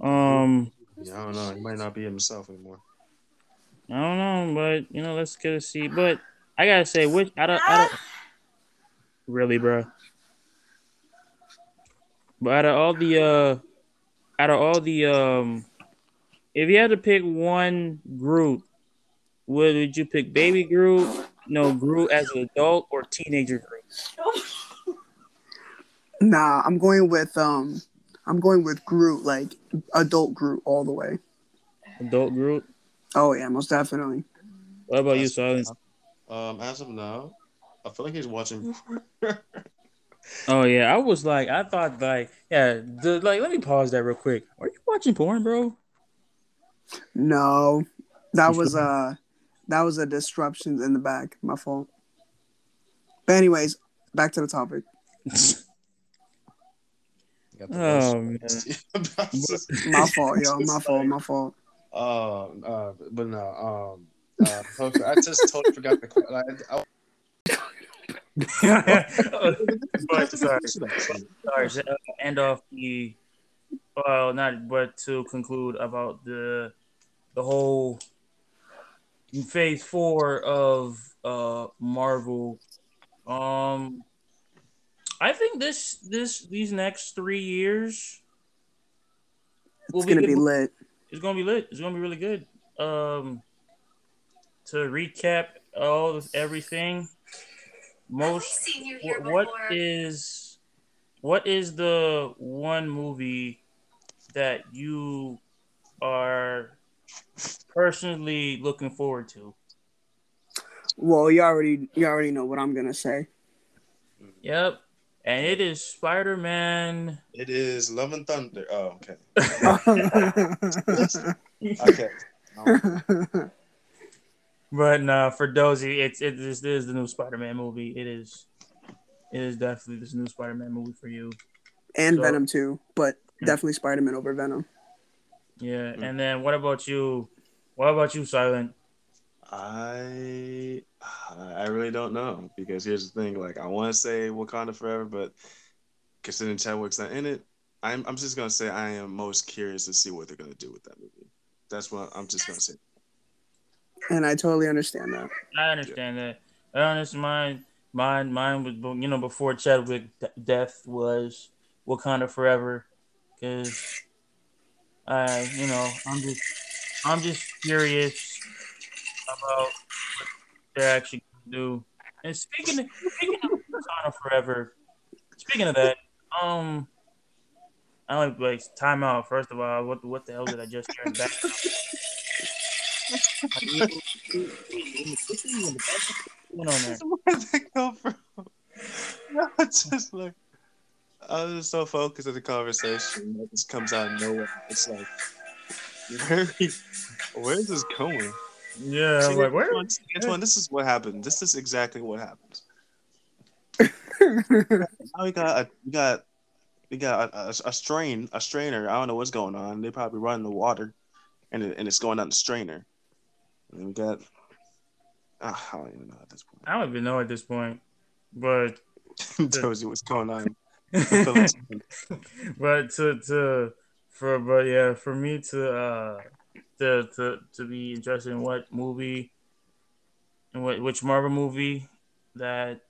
um, Yeah, I don't know. He might not be himself anymore. I don't know, but you know, let's get to see. But I gotta say, which I don't, I don't really, bro. But out of all the, uh, out of all the, um, if you had to pick one group, would would you pick Baby Groot? No, Groot as an adult or teenager Groot? Nah, I'm going with um, I'm going with Groot, like adult Groot, all the way. Adult Groot. Oh yeah, most definitely. What about you, Silence? Um, as of now, I feel like he's watching. <laughs> Oh yeah, I was like, I thought like, yeah, the, like, let me pause that real quick. Are you watching porn, bro? No, that was uh, that was a disruption in the back. My fault. But anyways, back to the topic. <laughs> Got the Oh, <laughs> best- My fault, yo. My fault. My fault. Uh, uh, but no. Um, uh, I just totally forgot the. que- I, I, but <laughs> sorry, sorry. To uh, end off the well, not but to conclude about the the whole phase four of uh Marvel. Um, I think this this these next three years will It's gonna be good. lit. It's gonna be lit. It's gonna be really good. Um, to recap all of everything, most seen you here wh- what before. is what is the one movie that you are personally looking forward to? Well, you already you already know what I'm gonna say. Yep, and it is Spider Man. It is Love and Thunder. Oh, okay. <laughs> <laughs> Okay. Um, But nah, for Dozy, it's it this is the new Spider Man movie. It is, it is definitely this new Spider Man movie for you. and So- Venom too, but definitely Spider Man over Venom. Yeah, Mm. and then what about you? What about you, Silent? I I really don't know because here's the thing. Like I want to say Wakanda Forever, but considering Chadwick's not in it, I'm I'm just gonna say I am most curious to see what they're gonna do with that movie. That's what I'm just gonna say. And I totally understand that. I understand that. I understand mine. Mine, mine was you know before Chadwick d- death was Wakanda Forever, because I you know I'm just I'm just curious about what they're actually gonna do. And speaking of, speaking of Wakanda Forever, speaking of that, um, I like like time out. First of all, what what the hell did I just hear in the background? What's on there? Where'd that come from? I just like I was just so focused on the conversation that just comes out of nowhere. It's like where where is this going? Yeah, I'm like, where? Antoine, Antoine, this is what happened. This is exactly what happens. <laughs> Now we got a we got we got a, a, a strain a strainer. I don't know what's going on. They probably run the water, and it, and it's going down the strainer. And then we got. ah, I don't even know at this point. I don't even know at this point, but <laughs> Dozy, what's going on? <laughs> but to to for but yeah for me to uh to to to be interested in what movie and what which Marvel movie that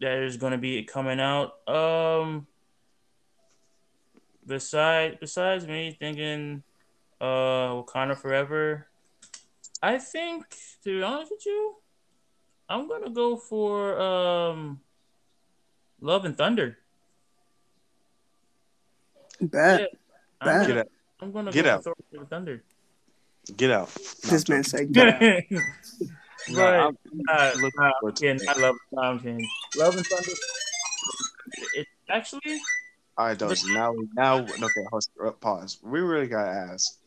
that is going to be coming out um besides besides me thinking uh Wakanda Forever I think to be honest with you I'm gonna go for um Love and Thunder Bet. Yeah. Bet. Get out! I'm gonna Get go out. with Thor Love Thunder. Get out! No, This I'm man joking. said, "Get out." No, but I'm- uh, looking uh, forward to again. I love Tom King. Love and Thunder. It actually All right, Dozy. Now, now, okay, hold, uh, pause. We really gotta ask,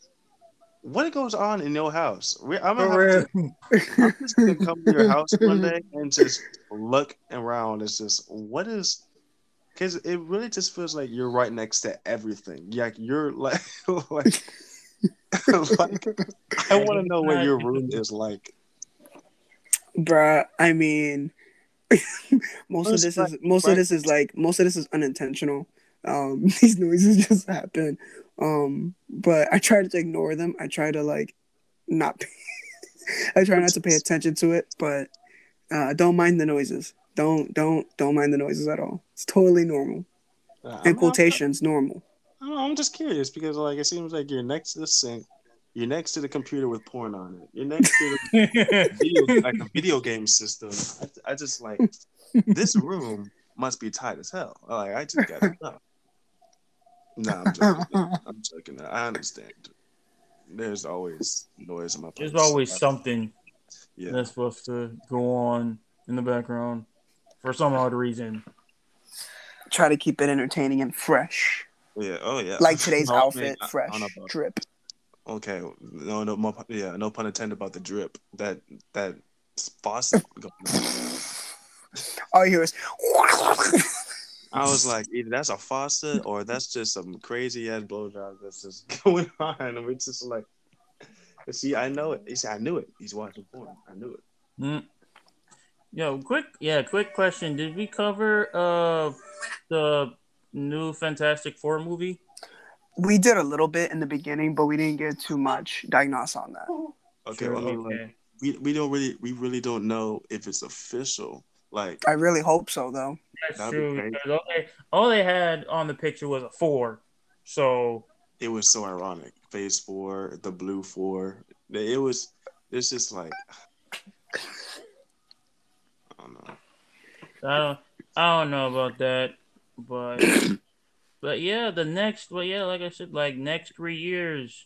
what goes on in your house? We, I'm gonna have to I'm just gonna come to your house one <laughs> day and just look around. It's just what is because it really just feels like you're right next to everything. Like you're <laughs> like like, <laughs> like I want to know what your room is like. Bruh, I mean, <laughs> most of this is most of this is like most of this is unintentional. Um, these noises just happen. Um, but I try to ignore them. I try to like not. Pay, I try not to pay attention to it, but uh, don't mind the noises. Don't don't don't mind the noises at all. It's totally normal. Uh, In I'm- quotations, normal. I'm, I'm just curious because like it seems like you're next to the sink, you're next to the computer with porn on it, you're next to the <laughs> video, like a video game system. I, I just like this room must be tight as hell. Like I just gotta No, Nah, I'm joking. I'm joking. I understand. There's always noise in my place. There's always something Yeah. that's supposed to go on in the background for some odd reason. Try to keep it entertaining and fresh, Yeah. Oh yeah. like today's No, outfit, I- I fresh don't know drip. Okay. No. No. mo- Yeah. No pun intended about the drip. That that faucet. going on. All you hear is. I was like, either that's a faucet or that's just some crazy ass blowjob that's just <laughs> going on. And we're just like, see, I know it. He said, I knew it. He's watching porn. I knew it. Mm. Yo, quick, yeah, quick question. Did we cover uh the new Fantastic Four movie? We did a little bit in the beginning, but we didn't get too much diagnose on that. Okay, Sure, well, I okay. we we don't really we really don't know if it's official. Like I really hope so, though. That's true. Because all they, all they had on the picture was a four. So it was so ironic. Phase four, the blue four. It was. It's just like. I don't know. I don't I don't know about that, but <coughs> but yeah, the next well yeah, like I said, like next three years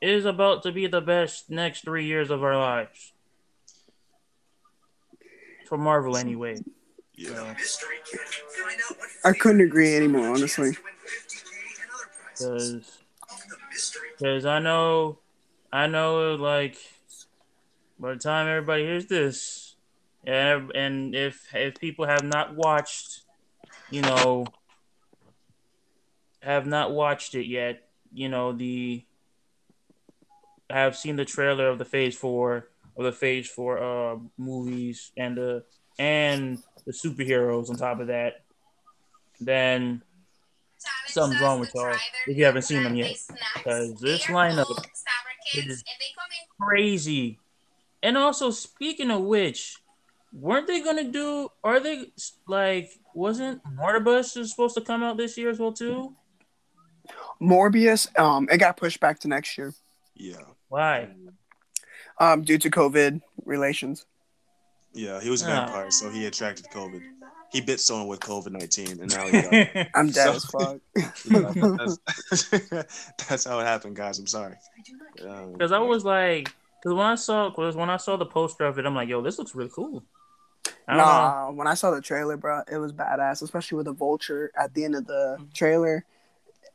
is about to be the best next three years of our lives. For Marvel anyway. Yeah. I couldn't agree anymore, honestly. Cause, Cause I know I know like by the time everybody hears this and and if if people have not watched you know have not watched it yet you know the have seen the trailer of the phase four of the phase four uh movies and the and the superheroes on top of that then something's wrong with y'all if you haven't seen them yet. because this lineup is crazy. And also, speaking of which, weren't they gonna do? Are they like? Wasn't Mortibus is supposed to come out this year as well too? Morbius, um, it got pushed back to next year, Yeah. Why? um, due to COVID relations. Yeah. He was a Oh. vampire, so he attracted COVID. He bit someone with COVID nineteen, and now he got. <laughs> I'm dead So- as fuck. Yeah, that's, that's how it happened, guys. I'm sorry. Um, I was like, because when I saw, because when I saw the poster of it, I'm like, yo, this looks really cool. I don't know. Nah, when I saw the trailer, bro, it was badass, especially with the vulture at the end of the trailer.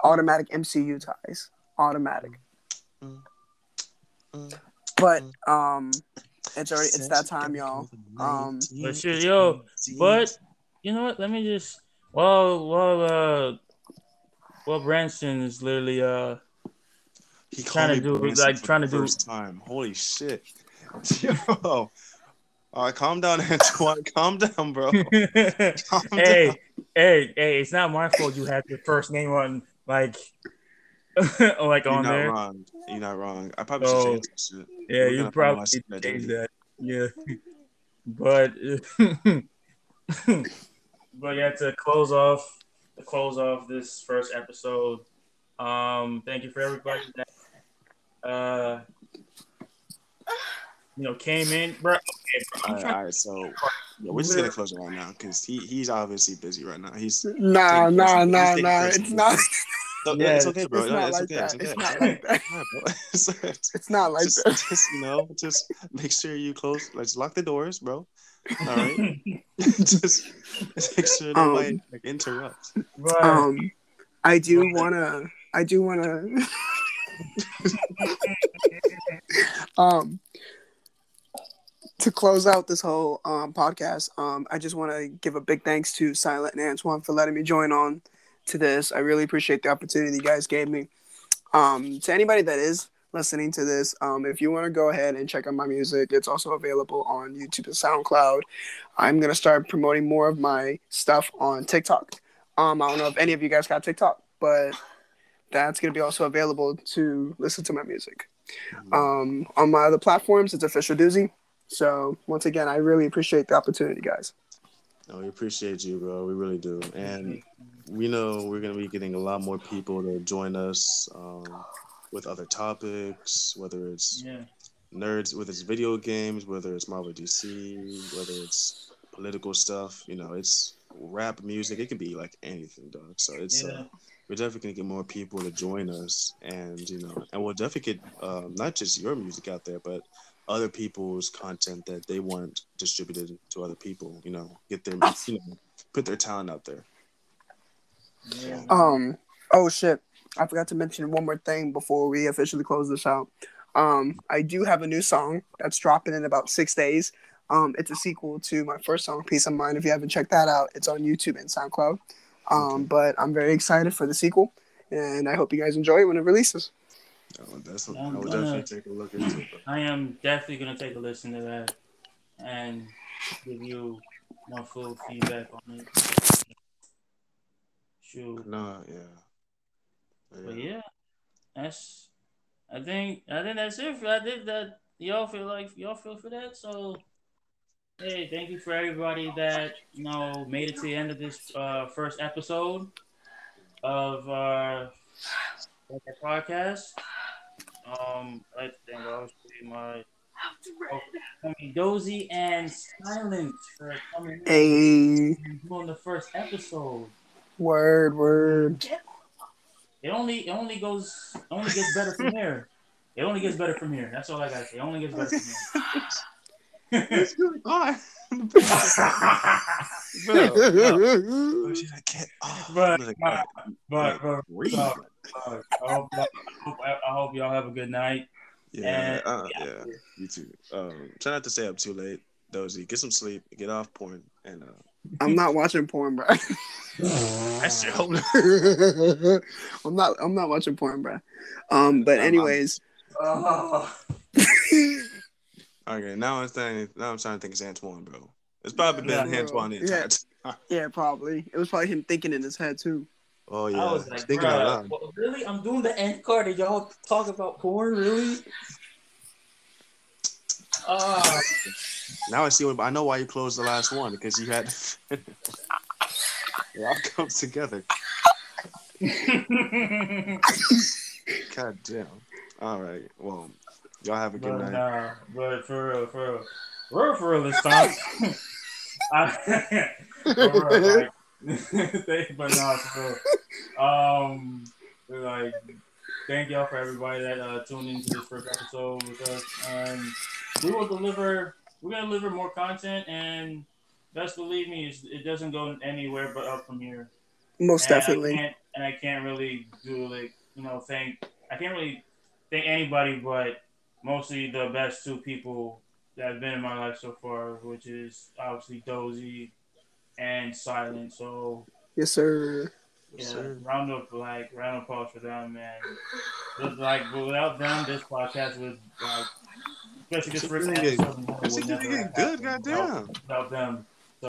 Automatic MCU ties, automatic. Mm. But um, it's already it's that time, y'all. Um, But shit, yo, but you know what? Let me just well, well, uh, well, Branson is literally uh he trying to do- Branson like, trying the to do- first time. Holy shit, <laughs> yo. All right, calm down, <laughs> Antoine. Calm down, bro. <laughs> Calm hey, down. hey, hey! It's not my fault you have your first name on like, <laughs> like You're on not there. wrong. You're not wrong. I probably So- should change this shit. Yeah, We're you probably should that change that. Yeah, but but yeah, to close off, to close off this first episode. Um, thank you for everybody that uh, you know, came in, bro. Okay, bro. All, right, all right, so yeah, we're just gonna close it right now because he he's obviously busy right now. He's nah, Take it nah, personal. nah, Just take it nah. personal. It's not. so, Yeah, it's okay, bro. it's No, not it's like okay. that. It's It's okay. not like <laughs> that. Yeah, bro. <laughs> It's- it's- It's not like just, that. just you know, just make sure you close. Let's lock the doors, bro. All right. <laughs> just make sure nobody Um, like interrupts. Right. Um, I do wanna. I do wanna. um, to close out this whole um podcast, um, I just want to give a big thanks to Silent and Antoine for letting me join on to this. I really appreciate the opportunity you guys gave me. Um, to anybody that is listening to this, um, if you want to go ahead and check out my music, it's also available on YouTube and SoundCloud. I'm gonna start promoting more of my stuff on TikTok. Um, I don't know if any of you guys got TikTok, but that's gonna be also available to listen to my music. Um, on my other platforms, it's official doozy. So once again, I really appreciate the opportunity, guys. No, we appreciate you, bro. We really do. And we know we're gonna be getting a lot more people to join us um, with other topics, whether it's yeah. nerds, whether it's video games, whether it's Marvel DC, whether it's political stuff. You know, it's rap music. It can be like anything, dog. So it's Yeah. uh, we're definitely gonna get more people to join us, and you know, and we'll definitely get um, not just your music out there, but other people's content that they want distributed to other people. You know, get their you know put their talent out there. yeah. Um. Oh shit! I forgot to mention one more thing before we officially close this out. Um, I do have a new song that's dropping in about six days. Um, it's a sequel to my first song, "Peace of Mind." If you haven't checked that out, it's on YouTube and SoundCloud. Um, Okay. but I'm very excited for the sequel, and I hope you guys enjoy it when it releases. Oh, that's what, I'm I would gonna- definitely take a look into. Bro. I am definitely gonna take a listen to that, and give you my full feedback on it. Shoot. No, yeah. But yeah, that's. I think I think that's it. For, I think that y'all feel like y'all feel for that. So, hey, thank you for everybody that you know made it to the end of this uh, first episode of uh, the podcast. Um, I'd like to thank obviously my homie Dozy and Silent for coming in Hey, and doing the first episode. word, word. It only it only goes it only gets better from <laughs> here. It only gets better from here. That's all I gotta say. It only gets better from here. <laughs> What's going <laughs> on? <laughs> Bro, no. Oh, shit, I can't. Oh, But- look, but, but, Breathe. but, but I, hope, I, hope, I hope y'all have a good night. Yeah, And- uh, yeah, you too. Um, try not to stay up too late, Dozy. Get some sleep, get off porn, and uh, I'm not watching porn, bro. I sure hope not. I'm not. I'm not watching porn, bro. Um, but I'm- anyways, Oh. Okay, now I'm thinking. Now I'm trying to think it's Antoine, bro. It's probably been Yeah. Antoine the entire Yeah. time. <laughs> yeah, probably. It was probably him thinking in his head too. Oh yeah, I was like, thinking out bruh, loud. what- really? I'm doing the end card and y'all talk about porn? Really? Uh, Now I see what I know why you closed the last one because you had. it all comes together. <laughs> God damn. All right. Well, y'all have a good but, night. nah, but for real, for real, for real, for real this time. <laughs> <laughs> I, for real, like, <laughs> but no, for real. Um, like, thank y'all for everybody that uh, tuned into this first episode with us, and we will deliver. We're gonna deliver more content, and best believe me, it doesn't go anywhere but up from here. Most And definitely. can't, and I can't really do like you know thank I can't really thank anybody but mostly the best two people that have been in my life so far, which is obviously Dozy and Silent. So Yes, sir. yeah, Yes, sir. round up like round of applause for them, man. Just, like without them, this podcast would like especially this Shit first gonna episode. This would never good, happened goddamn. Without, without them,